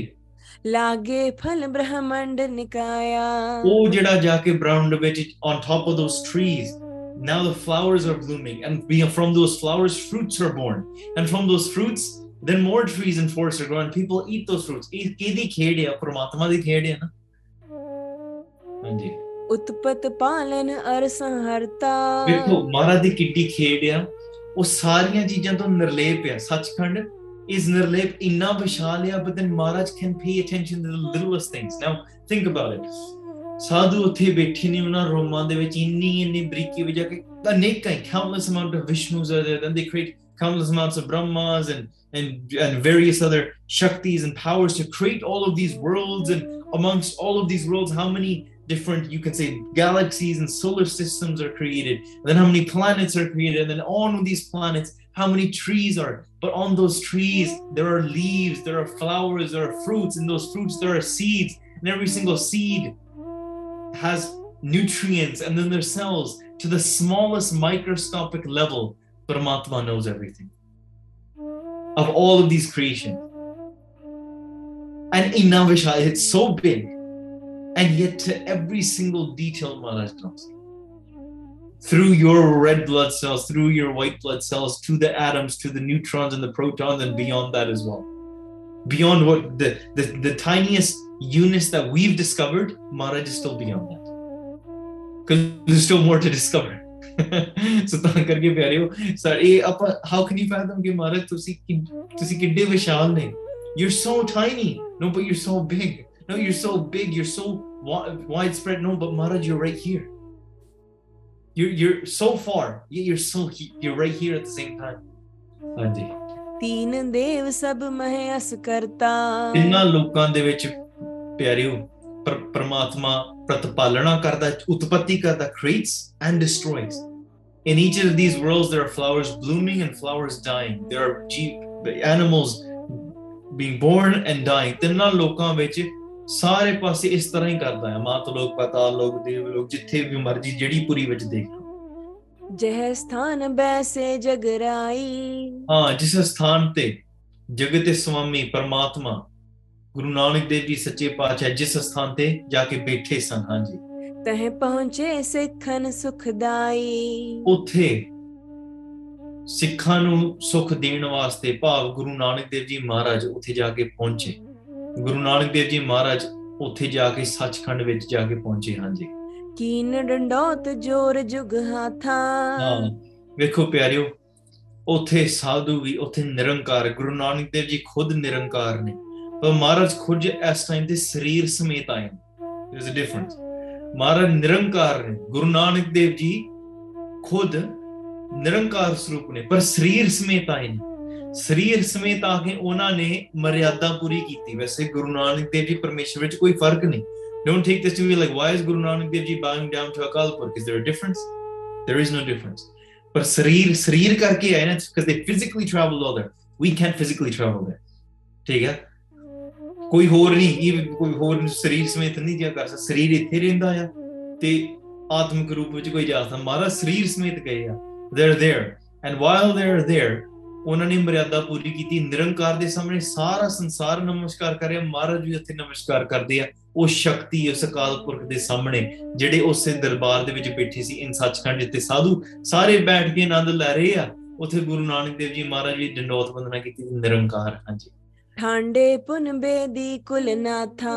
Lage ਫਲ Brahmand nikaya. Oh, Jada jaake ਕੇ ਬ੍ਰਹਮੰਡ on top of those trees now the flowers are blooming and from those flowers fruits are born and from those fruits then more trees and forests are grown people eat those fruits ਇਹ ਕਿਹਦੀ ਖੇਡ ਆ ਪ੍ਰਮਾਤਮਾ ਦੀ ਖੇਡ ਆ ਨਾ ਹਾਂਜੀ ਉਤਪਤ ਪਾਲਨ ਅਰ ਸੰਹਰਤਾ ਵੇਖੋ ਮਹਾਰਾਜ ਦੀ ਕਿੱਡੀ ਖੇਡ ਆ ਉਹ ਸਾਰੀਆਂ ਚੀਜ਼ਾਂ ਤੋਂ ਨਿਰਲੇਪ ਆ ਸੱਚਖੰਡ ਇਸ ਨਿਰਲੇਪ ਇੰਨਾ ਵਿਸ਼ਾਲ ਆ but then Maharaj can pay attention to the littles things now think about it ਸਾਧੂ ਉੱਥੇ ਬੈਠੇ ਨੇ ਉਹਨਾਂ ਰੋਮਾਂ ਦੇ ਵਿੱਚ ਇੰਨੀ ਇੰਨੀ ਬਰੀਕੀ ਵਿੱਚ ਜਾ ਕੇ ਅਨੇਕਾਂ ਕਾਉਂਟਲੈਸ ਅਮਾਉਂਟ ਆਫ ਵਿਸ਼ਨੂਸ ਆ there then they create countless amounts of Brahmas and and and various other shaktis and powers to create all of these worlds and amongst all of these worlds how many different, you can say, galaxies and solar systems are created, and then how many planets are created, and then on these planets, how many trees are. But on those trees, there are leaves, there are flowers, there are fruits, and those fruits, there are seeds, and every single seed has nutrients and then their cells to the smallest microscopic level. Paramatma knows everything of all of these creations. And in Navisha, it's so big and yet to every single detail, Maharaj comes through your red blood cells, through your white blood cells, to the atoms, to the neutrons and the protons, and beyond that as well. Beyond what the, the, the tiniest units that we've discovered, Maharaj is still beyond that. Because there's still more to discover. ਸੋ ਤਾਂ ਕਰਕੇ ਪਿਆਰਿਓ sir ਇਹ ਆਪਾਂ how can you ਫੈਥਮ ਕਿ ਮਹਾਰਾਜ ਤੁਸੀਂ ਤੁਸੀਂ ਕਿੱਡੇ ਵਿਸ਼ਾਲ ਨੇ you are so tiny no but you are so big no you are so big you are so widespread known, but Maharaj, you're right here. You're you're so far, yet you're so he, you're right here at the same time. ਹਾਂਜੀ ਤੀਨ ਦੇਵ ਸਭ ਮਹਿ ਅਸ ਕਰਤਾ ਇਨ੍ਹਾਂ ਲੋਕਾਂ ਦੇ ਵਿੱਚ ਪਿਆਰਿਓ ਪਰਮਾਤਮਾ ਪ੍ਰਤਪਾਲਣਾ ਕਰਦਾ ਉਤਪਤੀ ਕਰਦਾ creates and destroys in each of these worlds there are flowers blooming and flowers dying there are animals being born and dying ਤਿੰਨਾਂ ਲੋਕਾਂ ਵਿੱਚ ਸਾਰੇ ਪਾਸੇ ਇਸ ਤਰ੍ਹਾਂ ਹੀ ਕਰਦਾ ਹੈ ਮਾਤ ਲੋਕ ਪਤਾਲ ਲੋਕ ਦੇਵ ਲੋਕ ਜਿੱਥੇ ਵੀ ਮਰਜੀ ਜਿਹੜੀ ਪੁਰੀ ਵਿੱਚ ਦੇਖ ਲਓ ਜਹ ਸਥਾਨ ਬੈਸੇ ਜਗਰਾਈ ਹਾਂ ਜਿਸ ਸਥਾਨ ਤੇ ਜਗਤ ਸੁਆਮੀ ਪਰਮਾਤਮਾ ਗੁਰੂ ਨਾਨਕ ਦੇਵ ਜੀ ਸੱਚੇ ਪਾਤਸ਼ਾਹ ਜਿਸ ਸਥਾਨ ਤੇ ਜਾ ਕੇ ਬੈਠੇ ਸਨ ਹਾਂਜੀ ਤਹ ਪਹੁੰਚੇ ਸਿੱਖਨ ਸੁਖਦਾਈ ਉਥੇ ਸਿੱਖਾਂ ਨੂੰ ਸੁਖ ਦੇਣ ਵਾਸਤੇ ਭਾਵ ਗੁਰੂ ਨਾਨਕ ਦੇਵ ਜੀ ਮਹਾਰਾਜ ਉਥੇ ਜਾ ਕੇ ਪਹੁੰਚੇ ਗੁਰੂ ਨਾਨਕ ਦੇਵ ਜੀ ਮਹਾਰਾਜ ਉੱਥੇ ਜਾ ਕੇ ਸੱਚਖੰਡ ਵਿੱਚ ਜਾ ਕੇ ਪਹੁੰਚੇ ਹਾਂ ਜੀ ਕੀਨ ਡੰਡੋਤ ਜੋਰ ਜੁਗ ਹਾਥਾ ਵੇਖੋ ਪਿਆਰਿਓ ਉੱਥੇ ਸਾਧੂ ਵੀ ਉੱਥੇ ਨਿਰੰਕਾਰ ਗੁਰੂ ਨਾਨਕ ਦੇਵ ਜੀ ਖੁਦ ਨਿਰੰਕਾਰ ਨੇ ਪਰ ਮਹਾਰਾਜ ਖੁਦ ਇਸ ਟਾਈਮ ਤੇ ਸਰੀਰ ਸਮੇਤ ਆਏ ਨੇ ਇਸ ਡਿਫਰੈਂਸ ਮਹਾਰਾਜ ਨਿਰੰਕਾਰ ਨੇ ਗੁਰੂ ਨਾਨਕ ਦੇਵ ਜੀ ਖੁਦ ਨਿਰੰਕਾਰ ਸਰੂਪ ਨੇ ਪਰ ਸਰੀਰ ਸਮੇਤ ਆਏ ਨੇ ਸਰੀਰ ਸਮੇਤ ਆ ਕੇ ਉਹਨਾਂ ਨੇ ਮਰਿਆਦਾ ਪੂਰੀ ਕੀਤੀ ਵੈਸੇ ਗੁਰੂ ਨਾਨਕ ਦੇਵ ਜੀ ਪਰਮੇਸ਼ਰ ਵਿੱਚ ਕੋਈ ਫਰਕ ਨਹੀਂ don't take this to be like why Guru Nanak Dev ji bowing down to Akalpurakh is there a difference there is no difference ਪਰ ਸਰੀਰ ਸਰੀਰ ਕਰਕੇ ਆਏ ਨਾ because they physically travel over we can't physically travel there ਠੀਕ ਹੈ ਕੋਈ ਹੋਰ ਨਹੀਂ ਇਹ ਕੋਈ ਹੋਰ ਸਰੀਰ ਸਮੇਤ ਨਹੀਂ ਜਿਆ ਕਰ ਸਕਦਾ ਸਰੀਰ ਇੱਥੇ ਰਹਿੰਦਾ ਆ ਤੇ ਆਤਮਿਕ ਰੂਪ ਵਿੱਚ ਕੋਈ ਜਾ ਸਕਦਾ ਮਾਰਾ ਸਰੀਰ ਸਮੇਤ ਗਏ ਆ they are there and while they are there ਉਹਨਾਂ ਨੇ ਮਰਿਆਦਾ ਪੂਰੀ ਕੀਤੀ ਨਿਰੰਕਾਰ ਦੇ ਸਾਹਮਣੇ ਸਾਰਾ ਸੰਸਾਰ ਨਮਸਕਾਰ ਕਰੇ ਮਹਾਰਾਜ ਵੀ ਉੱਥੇ ਨਮਸਕਾਰ ਕਰਦੇ ਆ ਉਹ ਸ਼ਕਤੀ ਉਸ ਅਕਾਲ ਪੁਰਖ ਦੇ ਸਾਹਮਣੇ ਜਿਹੜੇ ਉਸੇ ਦਰਬਾਰ ਦੇ ਵਿੱਚ ਬੈਠੇ ਸੀ ਇਨ ਸੱਚਖੰਡ ਜਿੱਤੇ ਸਾਧੂ ਸਾਰੇ ਬੈਠ ਕੇ ਆਨੰਦ ਲੈ ਰਹੇ ਆ ਉੱਥੇ ਗੁਰੂ ਨਾਨਕ ਦੇਵ ਜੀ ਮਹਾਰਾਜ ਵੀ ਡੰਡੋਤ ਵੰਦਨਾ ਕੀਤੀ ਨਿਰੰਕਾਰ ਹਾਂਜੀ ਠਾਂਡੇ ਪੁਨ ਬੇਦੀ ਕੁਲ ਨਾਥਾ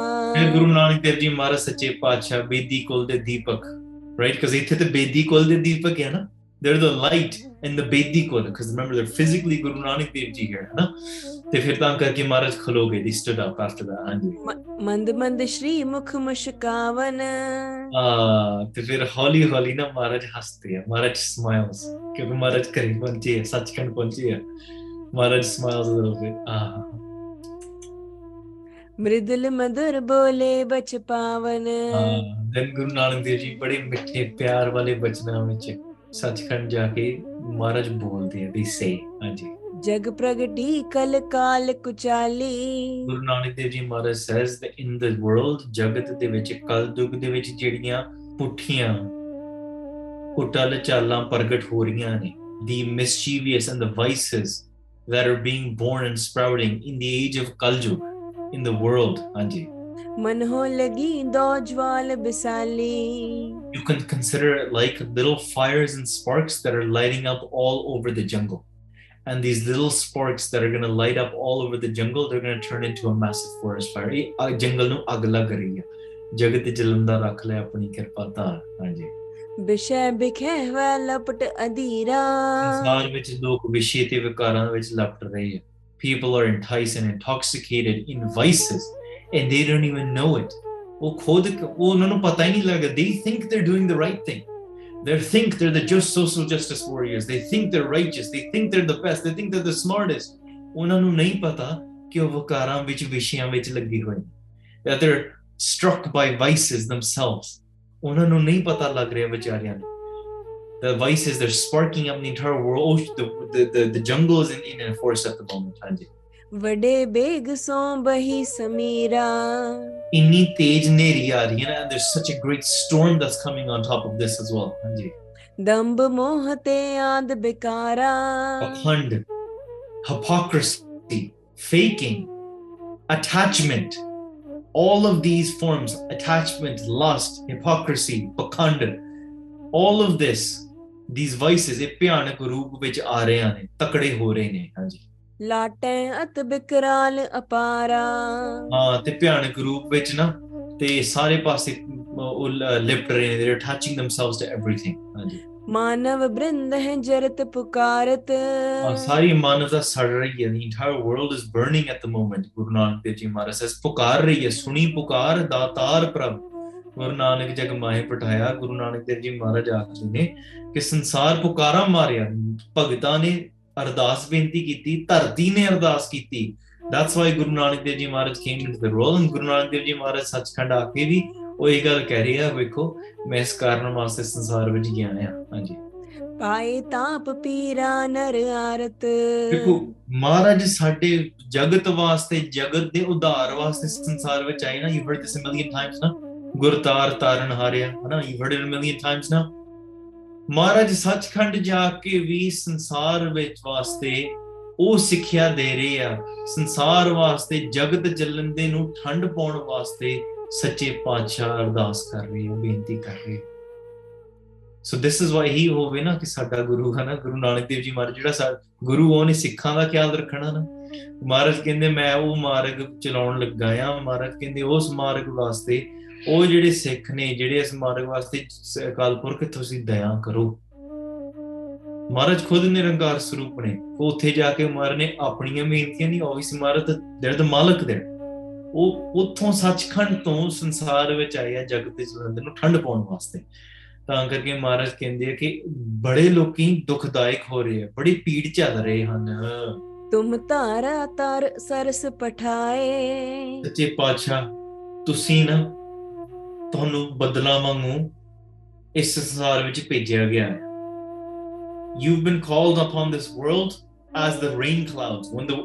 ਗੁਰੂ ਨਾਨਕ ਦੇਵ ਜੀ ਮਹਾਰਾਜ ਸੱਚੇ ਪਾਤਸ਼ਾਹ ਬੇਦੀ ਕੁਲ ਦੇ ਦੀਪਕ ਰਾਈਟ ਕਿਉਂਕਿ ਇੱਥੇ ਤੇ ਬੇਦੀ ਕੁਲ ਦੇ ਦੀਪਕ ਹੈ ਨਾ they're the light in the Bedi Kona, because remember they're physically Guru Nanak Dev Ji here, na? ਤੇ ਫਿਰ ਤਾਂ ਕਰਕੇ ਮਹਾਰਾਜ ਖਲੋ ਗਏ ਦੀ ਸਟਡ ਅਪ ਆਫਟਰ ਦਾ ਹਾਂਜੀ ਮੰਦ ਮੰਦ ਸ਼੍ਰੀ ਮੁਖ ਮੁਸ਼ਕਾਵਨ ਆ ਤੇ ਫਿਰ ਹੌਲੀ ਹੌਲੀ ਨਾ ਮਹਾਰਾਜ ਹੱਸਦੇ ਆ ਮਹਾਰਾਜ ਸਮਾਈਲਸ ਕਿਉਂਕਿ ਮਹਾਰਾਜ ਕਰੀਬ ਪਹੁੰਚੇ ਹੈ ਸੱਚਖੰਡ ਪਹੁੰਚੇ ਹੈ Maharaj smiles a little bit ਆ ਮ੍ਰਿਦਲ ਮਦਰ ਬੋਲੇ ਬਚ ਪਾਵਨ ਹਾਂ ਦਨ ਗੁਰੂ ਨਾਨਕ ਦੇਵ ਜੀ ਬੜੇ ਮਿੱਠੇ ਪਿਆਰ ਵਾਲੇ ਬਚਨਾਂ ਵਿੱਚ ਸੱਚਖੰਡ ਜਾ ਕੇ ਮਹਾਰਾਜ ਬੋਲਦੇ ਆ ਵੀ ਸੇ ਹਾਂਜੀ ਜਗ ਪ੍ਰਗਟੀ ਕਲ ਕਾਲ ਕੁਚਾਲੀ ਗੁਰੂ ਨਾਨਕ ਦੇਵ ਜੀ ਮਹਾਰਾਜ says the in the world ਜਗਤ ਦੇ ਵਿੱਚ ਕਲ ਦੁਗ ਦੇ ਵਿੱਚ ਜਿਹੜੀਆਂ ਪੁੱਠੀਆਂ ਕੁਟਲ ਚਾਲਾਂ ਪ੍ਰਗਟ ਹੋ ਰਹੀਆਂ ਨੇ the mischievous and the vices that are being born and sprouting in the age of Kalju in the world, Anji. You can consider it like little fires and sparks that are lighting up all over the jungle. And these little sparks that are going to light up all over the jungle, they're going to turn into a massive forest fire. ਜੰਗਲ ਨੂੰ ਅੱਗ ਲੱਗ ਰਹੀ ਹੈ ਜਗਤ ਜਲੰਦਾ ਰੱਖ ਲੈ ਆਪਣੀ ਕਿਰਪਾ ਧਾਰ ਵਿਸ਼ੇ ਵਿਖੇ ਲਪਟ ਅਧੀਰਾ ਸੰਸਾਰ ਵਿੱਚ ਲੋਕ ਵਿਸ਼ੇ ਤੇ ਵਿਕਾਰਾਂ ਵਿੱਚ ਲਪਟ ਰਹੇ people are enticed and intoxicated in vices and they don't even know it they think they're doing the right thing they think they're the just social justice warriors they think they're righteous they think they're the best they think they're the smartest that they're struck by vices themselves the vices they're sparking up the entire world oh, the, the, the, the jungle is in, in forest at the moment ਵਡੇ ਬੇਗ ਸੋਂ ਬਹੀ ਸਮੀਰਾ ਇੰਨੀ ਤੇਜ਼ ਨੇਰੀ ਆ ਰਹੀ ਹੈ ਨਾ there's such a great storm that's coming on top of this as well ਹਾਂਜੀ ਦੰਬ ਮੋਹ ਤੇ ਆਂਦ ਬਿਕਾਰਾ ਪਖੰਡ hypocrisy faking attachment all of these forms attachment lust hypocrisy pakhand all of this these vices ਇਹ ਭਿਆਨਕ ਰੂਪ ਵਿੱਚ ਆ ਰਹੇ ਨੇ ਤਕੜੇ ਹੋ ਰਹੇ ਨੇ ਹਾਂਜੀ ਲਾਟੈ ਅਤ ਬਿਕਰਾਲ ਅਪਾਰਾ ਹਾਂ ਤੇ ਭਿਆਨਕ ਰੂਪ ਵਿੱਚ ਨਾ ਤੇ ਸਾਰੇ ਪਾਸੇ ਉਹ ਲਿਫਟ ਰਹੇ ਨੇ ਦੇ ਅਟੈਚਿੰਗ ਥemselves ਟੂ ਏਵਰੀਥਿੰਗ ਹਾਂਜੀ ਮਾਨਵ ਬ੍ਰਿੰਦ ਹੈ ਜਰਤ ਪੁਕਾਰਤ ਸਾਰੀ ਮਾਨਵਤਾ ਸੜ ਰਹੀ ਹੈ the entire world is burning at the moment Guru Nanak Dev ji Maharaj ਸਸ ਪੁਕਾਰ ਰਹੀ ਹੈ ਸੁਣੀ ਪੁਕਾਰ ਦਾਤਾਰ ਪ੍ਰਭ ਗੁਰੂ ਨਾਨਕ ਜਗ ਮਾਹੇ ਪਟਾਇਆ ਗੁਰੂ ਨਾਨਕ ਦੇਵ ਜੀ ਮਹਾਰਾਜ ਆਖਦੇ ਨੇ ਕਿ ਸੰਸਾਰ ਪੁਕਾਰਾਂ ਮਾਰਿਆ ਭਗਤਾਂ ਨੇ ਅਰਦਾਸ ਬੇਨਤੀ ਕੀਤੀ ਧਰਤੀ ਨੇ ਅਰਦਾਸ ਕੀਤੀ that's why Guru Nanak Dev ji Maharaj came in the role Guru Nanak Dev ji Maharaj Sachkhand ਆ ਕੇ ਵੀ ਉਹ ਇਹ ਗੱਲ ਕਹਿ ਰਿਹਾ ਵੇਖੋ ਮੈਂ ਇਸ ਕਾਰਨ ਵਾਸਤੇ ਸੰਸਾਰ ਵਿੱਚ ਗਿਆ ਆ ਹਾਂਜੀ ਪਾਏ ਤਾਪ ਪੀਰਾ ਨਰ ਆਰਤ ਦੇਖੋ ਮਹਾਰਾਜ ਸਾਡੇ ਜਗਤ ਵਾਸਤੇ ਜਗਤ ਦੇ ਉਧਾਰ ਵਾਸਤੇ ਸੰਸਾਰ ਵਿੱਚ ਆਏ ਨਾ you heard this million times ਨਾ ਗੁਰਤਾਰ ਤਾਰਨ ਹਾਰਿਆ ਹਨਾ you heard it million times ਨਾ ਮਹਾਰਾਜ ਸੱਚਖੰਡ ਜਾ ਕੇ ਵੀ ਸੰਸਾਰ ਵਿੱਚ ਵਾਸਤੇ ਉਹ ਸਿੱਖਿਆ ਦੇ ਰਹੇ ਆ ਸੰਸਾਰ ਵਾਸਤੇ ਜਗਤ ਜਲਣ ਦੇ ਨੂੰ ਠੰਡ ਪਾਉਣ ਵਾਸਤੇ ਸੱਚੇ ਪਾਤਸ਼ਾਹ ਅਰਦਾਸ ਕਰ ਰਹੇ ਆ ਬੇਨਤੀ ਕਰ ਰਹੇ ਸੋ ਦਿਸ ਇਜ਼ ਵਾਈ ਹੀ ਹੋਵੇ ਨਾ ਕਿ ਸਾਡਾ ਗੁਰੂ ਹੈ ਨਾ ਗੁਰੂ ਨਾਨਕ ਦੇਵ ਜੀ ਮਹਾਰਾਜ ਜਿਹੜਾ ਸਾ ਗੁਰੂ ਉਹਨੇ ਸਿੱਖਾਂ ਦਾ ਖਿਆਲ ਰੱਖਣਾ ਨਾ ਮਹਾਰਾਜ ਕਹਿੰਦੇ ਮੈਂ ਉਹ ਮਾਰਗ ਚਲਾਉਣ ਲੱਗਾ ਆ ਮਹਾਰਾਜ ਕਹਿੰਦੇ ਉਸ ਮਾਰਗ ਵਾਸਤੇ ਉਹ ਜਿਹੜੇ ਸਿੱਖ ਨੇ ਜਿਹੜੇ ਇਸ ਮਾਰਗ ਵਾਸਤੇ ਅਕਾਲਪੁਰ ਕਿ ਤੁਸੀਂ ਦਇਆ ਕਰੋ ਮਹਾਰਾਜ ਖੁਦ ਨਿਰੰਕਾਰ ਸਰੂਪ ਨੇ ਉਹ ਉੱਥੇ ਜਾ ਕੇ ਮਹਾਰਾਜ ਨੇ ਆਪਣੀਆਂ ਮਿਹਨਤੀਆਂ ਨਹੀਂ ਉਹ ਉਹੀ ਸਮਾਰਤ ਦਰਦ ਮਾਲਕ ਦੇ ਉਹ ਉੱਥੋਂ ਸੱਚਖੰਡ ਤੋਂ ਸੰਸਾਰ ਵਿੱਚ ਆਇਆ ਜਗਤ ਦੇ ਜੀਵਨ ਨੂੰ ਠੰਡ ਪਾਉਣ ਵਾਸਤੇ ਤਾਂ ਕਰਕੇ ਮਹਾਰਾਜ ਕਹਿੰਦੇ ਆ ਕਿ ਬੜੇ ਲੋਕੀ ਦੁਖਦਾਇਕ ਹੋ ਰਹੇ ਆ ਬੜੀ ਪੀੜ ਚੱਲ ਰਹੇ ਹਨ ਤੁਮ ਤਾਰਾ ਤਰ ਸਰਸ ਪਠਾਏ ਸੱਚੇ ਪਾਤਸ਼ਾਹ ਤੁਸੀਂ ਨਾ you you've been called upon this world as the rain clouds when the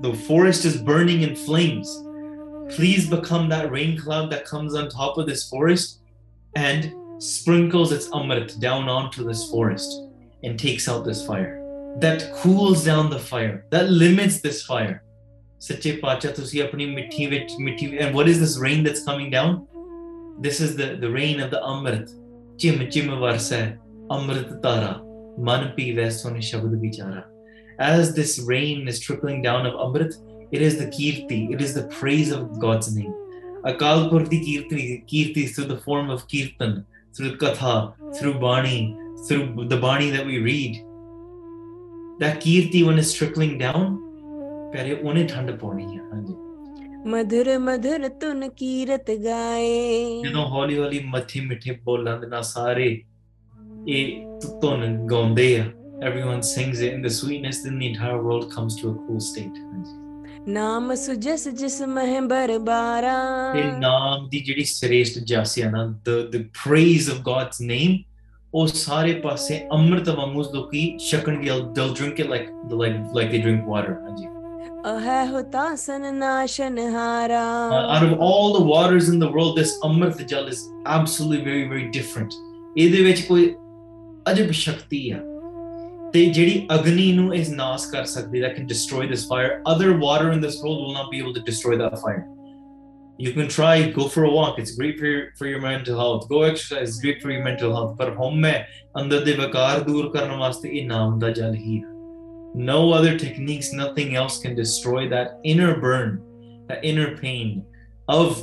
the forest is burning in flames please become that rain cloud that comes on top of this forest and sprinkles its amrit down onto this forest and takes out this fire that cools down the fire that limits this fire and what is this rain that's coming down this is the, the reign of the Amrit. Chim chim varsa Amrit tara man pive shabd bichara. As this rain is trickling down of Amrit, it is the kirti, it is the praise of God's name. Akal Purti kirti, kirti through the form of kirtan, through katha, through bani, through the bani that we read. That kirti when it's trickling down, pyare one thand pauni hai. ਮਧੁਰ ਮਧੁਰ ਤੁਨ ਕੀਰਤ ਗਾਏ ਜਦੋਂ ਹੌਲੀ ਹੌਲੀ ਮੱਠੀ ਮਿੱਠੇ ਬੋਲਾਂ ਦੇ ਨਾਲ ਸਾਰੇ ਇਹ ਤੁਨ ਗਾਉਂਦੇ ਆ everyone sings it and the sweetness in the entire world comes to a cool state ਨਾਮ ਸੁਜਸ ਜਿਸ ਮਹਿ ਬਰਬਾਰਾ ਇਹ ਨਾਮ ਦੀ ਜਿਹੜੀ ਸ੍ਰੇਸ਼ਟ ਜਸ ਹੈ ਨਾ the the praise of god's name ਉਹ ਸਾਰੇ ਪਾਸੇ ਅੰਮ੍ਰਿਤ ਵਾਂਗੂ ਲੋਕੀ ਛਕਣਗੇ they'll drink it like like like they drink water ਹਾਂਜੀ Uh, out of all the waters in the world, this Amrit Jal is absolutely very, very different. ਇਹਦੇ ਵਿੱਚ ਕੋਈ ਅਜਬ ਸ਼ਕਤੀ ਆ ਤੇ ਜਿਹੜੀ ਅਗਨੀ ਨੂੰ ਇਸ ਨਾਸ ਕਰ ਸਕਦੀ that can destroy this fire other water in this world will not be able to destroy that fire you can try go for a walk it's great for your, for your mental health go exercise it's great for your mental health ਪਰ ਹਉਮੈ ਅੰਦਰ ਦੇ ਵਿਕਾਰ ਦੂਰ ਕਰਨ ਵਾਸਤੇ ਇਹ ਨਾਮ ਦਾ ਜਲ ਹੀ ਹੈ No other techniques, nothing else can destroy that inner burn, that inner pain of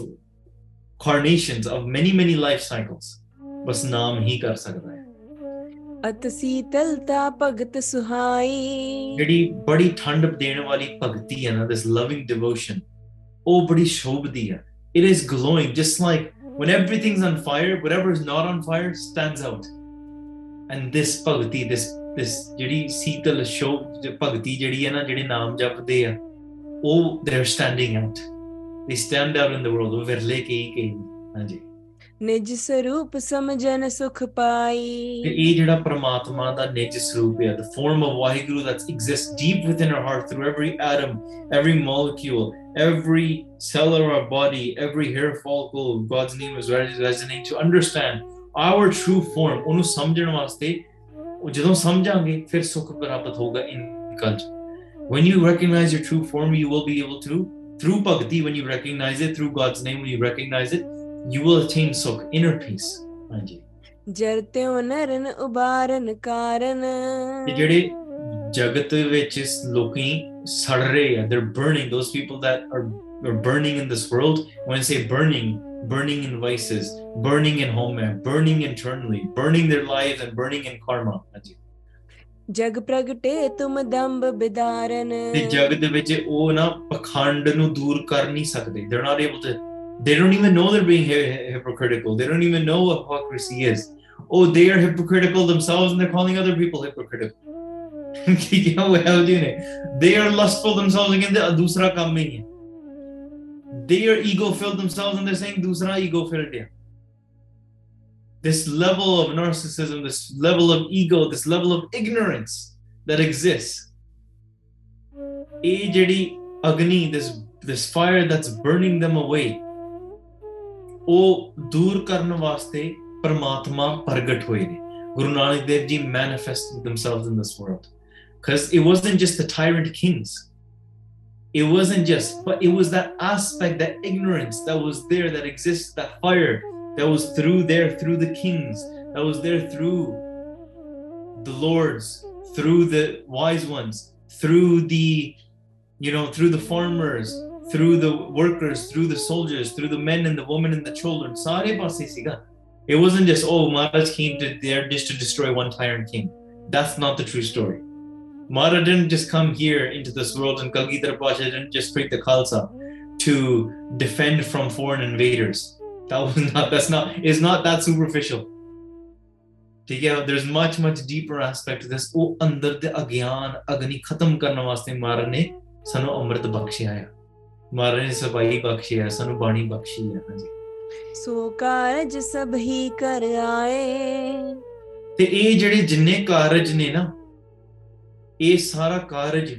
carnations, of many, many life cycles. बस नाम ही कर सकता है अत शीतलता भगत सुहाई ਜਿਹੜੀ ਬੜੀ ਠੰਡ ਦੇਣ ਵਾਲੀ ਭਗਤੀ ਹੈ ਨਾ this loving devotion Oh ਬੜੀ ਸ਼ੋਭਦੀ it is glowing just like when everything's on fire whatever is not on fire stands out and this bhakti this ਜਿਹੜੀ ਸੀਤਲ ਸ਼ੋਭ ਭਗਤੀ ਜਿਹੜੀ ਹੈ ਨਾ ਜਿਹੜੇ ਨਾਮ ਜਪਦੇ ਆ ਉਹ they are standing out they stand out in the world ਉਹ ਵਿਰਲੇ ਕਈ ਕਈ ਹਾਂਜੀ ਨਿਜ ਸਰੂਪ ਸਮਝਨ ਸੁਖ ਪਾਈ ਤੇ ਇਹ ਜਿਹੜਾ ਪ੍ਰਮਾਤਮਾ ਦਾ ਨਿਜ ਸਰੂਪ ਹੈ the form of Waheguru that's exist deep within our heart through every atom every molecule every cell of our body every hair follicle of God's name is resonate to understand our true form ਉਹਨੂੰ ਸਮਝਣ ਵਾਸਤੇ when you recognize your true form you will be able to through bhakti when you recognize it through god's name when you recognize it you will attain sukh inner peace ਹਾਂਜੀ ਜਰਤਿਉ ਨਰਨ ਉਬਾਰਨ ਕਾਰਨ ਜਿਹੜੇ ਜਗਤ ਵਿੱਚ ਲੋਕੀ ਸੜ ਰਹੇ ਆ they're burning those people that are are burning in this world when i say burning burning in vices, burning in home, burning internally, burning their lives and burning in karma. ਹਾਂਜੀ ਜਗ ਪ੍ਰਗਟੇ ਤੁਮ ਦੰਬ ਬਿਦਾਰਨ ਤੇ ਜਗ ਦੇ ਵਿੱਚ ਉਹ ਨਾ ਪਖੰਡ ਨੂੰ ਦੂਰ ਕਰ ਨਹੀਂ ਸਕਦੇ they're not able to they don't even know they're being hypocritical they don't even know what hypocrisy is oh they are hypocritical themselves and they're calling other people hypocritical ਕੀ ਕਿਹਾ ਹੋਇਆ ਉਹਦੇ ਨੇ they are lustful themselves again ਦੂਸਰਾ ਕੰਮ ਹੀ ਹੈ their ego filled themselves and they're saying dusra ego fill This level of narcissism, this level of ego, this level of ignorance that exists. ajadi agni, this this fire that's burning them away. Oh, ਦੂਰ ਕਰਨ paramatma ਪਰਮਾਤਮਾ ਪ੍ਰਗਟ ਹੋਏ ਨੇ ਗੁਰੂ ਨਾਨਕ ਦੇਵ manifested themselves in this world because it wasn't just the tyrant kings it wasn't just, but it was that aspect, that ignorance that was there, that exists, that fire that was through there, through the kings, that was there through the lords, through the wise ones, through the, you know, through the farmers, through the workers, through the soldiers, through the men and the women and the children. It wasn't just, oh, Maharaj came to there just to destroy one tyrant king. That's not the true story. Mara didn't just come here into this world, and Kalgidhar Pasha didn't just create the Khalsa to defend from foreign invaders. That was not. That's not. It's not that superficial. ਠੀਕ ਹੈ there's much much deeper aspect to this ਉਹ ਅੰਦਰ ਦੇ ਅਗਿਆਨ ਅਗਨੀ ਖਤਮ ਕਰਨ ਵਾਸਤੇ ਮਾਰਨ ਨੇ ਸਾਨੂੰ ਅੰਮ੍ਰਿਤ ਬਖਸ਼ਿਆ ਆ ਮਾਰਨ ਨੇ ਸਬਾਈ ਬਖਸ਼ਿਆ ਸਾਨੂੰ ਬਾਣੀ ਬਖਸ਼ੀ ਹੈ ਹਾਂਜੀ ਸੋ ਕਾਰਜ ਸਭ ਹੀ ਕਰ ਆਏ ਤੇ ਇਹ ਜਿਹੜੇ ਜਿੰਨੇ ਕਾਰਜ ਨੇ ਨਾ ਇਹ ਸਾਰਾ ਕਾਰਜ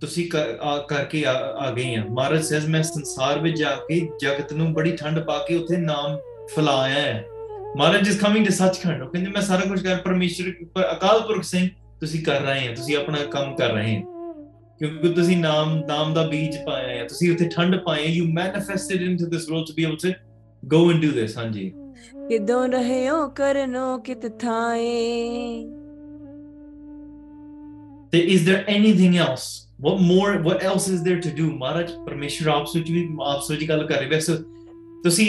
ਤੁਸੀਂ ਕਰਕੇ ਆ ਗਏ ਆ ਮਹਾਰਾਜ ਸੇਜ਼ ਮੈਂ ਸੰਸਾਰ ਵਿੱਚ ਜਾ ਕੇ ਜਗਤ ਨੂੰ ਬੜੀ ਠੰਡ ਪਾ ਕੇ ਉੱਥੇ ਨਾਮ ਫਲਾਇਆ ਹੈ ਮਹਾਰਾਜ ਜਿਸ ਕਮਿੰਗ ਦੇ ਸੱਚਖੰਡ ਉਹ ਕਹਿੰਦੇ ਮੈਂ ਸਾਰਾ ਕੁਝ ਕਰ ਪਰਮੇਸ਼ਰ ਅਕਾਲ ਪੁਰਖ ਸਿੰਘ ਤੁਸੀਂ ਕਰ ਰਹੇ ਹੋ ਤੁਸੀਂ ਆਪਣਾ ਕੰਮ ਕਰ ਰਹੇ ਹੋ ਕਿਉਂਕਿ ਤੁਸੀਂ ਨਾਮ ਨਾਮ ਦਾ ਬੀਜ ਪਾਇਆ ਹੈ ਤੁਸੀਂ ਉੱਥੇ ਠੰਡ ਪਾਏ you manifested to this role to be able to go and do this ਹਾਂਜੀ ਕਿਦੋਂ ਹੋ ਕਰਨੋ ਕਿਤ ਥਾਏ is there anything else? What more? What else is there to do? Maharaj, Parmeshwar, aap sochi bhi aap sochi ka kar rahe so you,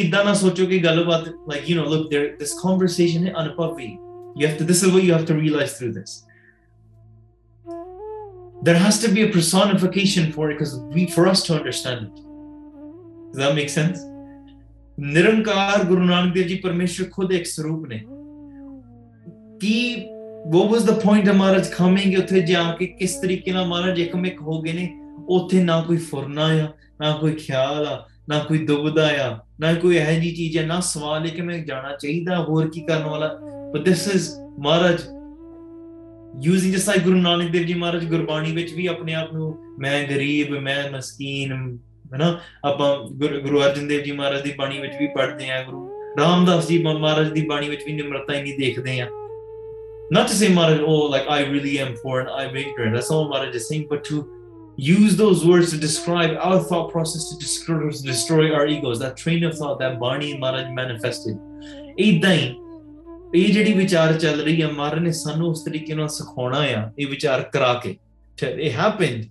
ਇਦਾਂ ਨਾ ਸੋਚੋ ਕਿ ਗੱਲ ਬਾਤ like you, know look there this conversation ਹੈ ਅਨਪਵੀ you, have to this is what you, have to realize through this there has to be a personification for it because we for us to understand it does that make sense ਨਿਰੰਕਾਰ ਗੁਰੂ ਨਾਨਕ ਦੇਵ ਜੀ ਪਰਮੇਸ਼ਰ ਖੁਦ ਇੱਕ ਸਰੂਪ ਨੇ ਕੀ ਵਾਟ ਵਾਸ ਦਾ point ਆ ਮਹਾਰਾਜ coming ਉੱਥੇ ਜਾ ਕੇ ਕਿਸ ਤਰੀਕੇ ਨਾਲ ਮਹਾਰਾਜ ਇੱਕਮਿਕ ਹੋ ਗਏ ਨੇ ਉੱਥੇ ਨਾ ਕੋਈ ਫੁਰਨਾ ਆ ਨਾ ਕੋਈ ਖਿਆਲ ਆ ਨਾ ਕੋਈ ਦੁਬਦਾ ਆ ਨਾ ਕੋਈ ਇਹ ਜੀ ਚੀਜ਼ ਹੈ ਨਾ ਸਵਾਲ ਹੈ ਕਿ ਮੈਂ ਜਾਣਾ ਚਾਹੀਦਾ ਹੋਰ ਕੀ ਕਰਨ ਵਾਲਾ but this is Maharaj using just like Guru Nanak Dev ji Maharaj Gurbani ਵਿੱਚ ਵੀ ਆਪਣੇ ਆਪ ਨੂੰ ਮੈਂ ਗਰੀਬ ਮੈਂ ਮਸਕੀਨ ਨਾ ਆਪਾਂ ਗੁਰੂ ਅਰਜਨ ਦੇਵ ਜੀ ਮਹਾਰਾਜ ਦੀ ਬਾਣੀ ਵਿੱਚ ਵੀ ਪੜ੍ਹਦੇ ਆ ਗੁਰੂ ਰਾਮਦਾਸ ਜੀ ਮਹਾਰਾਜ ਦੀ ਬਾਣੀ ਵਿੱਚ ਵੀ ਨਿਮਰਤਾ ਇੰਨੀ ਦੇਖਦੇ ਆ not to say Maharaj, oh, like I really am poor and I'm ignorant. That's all Maharaj is saying, but to use those words to describe our thought process to destroy, our egos. That train of thought that Barney and Maharaj manifested. ਇਦਾਂ ਹੀ ਇਹ ਜਿਹੜੀ ਵਿਚਾਰ ਚੱਲ ਰਹੀ ਹੈ ਮਹਾਰਾਜ ਨੇ ਸਾਨੂੰ ਉਸ ਤਰੀਕੇ ਨਾਲ ਸਿਖਾਉਣਾ ਆ ਇਹ ਵਿਚਾਰ ਕਰਾ ਕੇ ਇਹ ਹੈਪਨਡ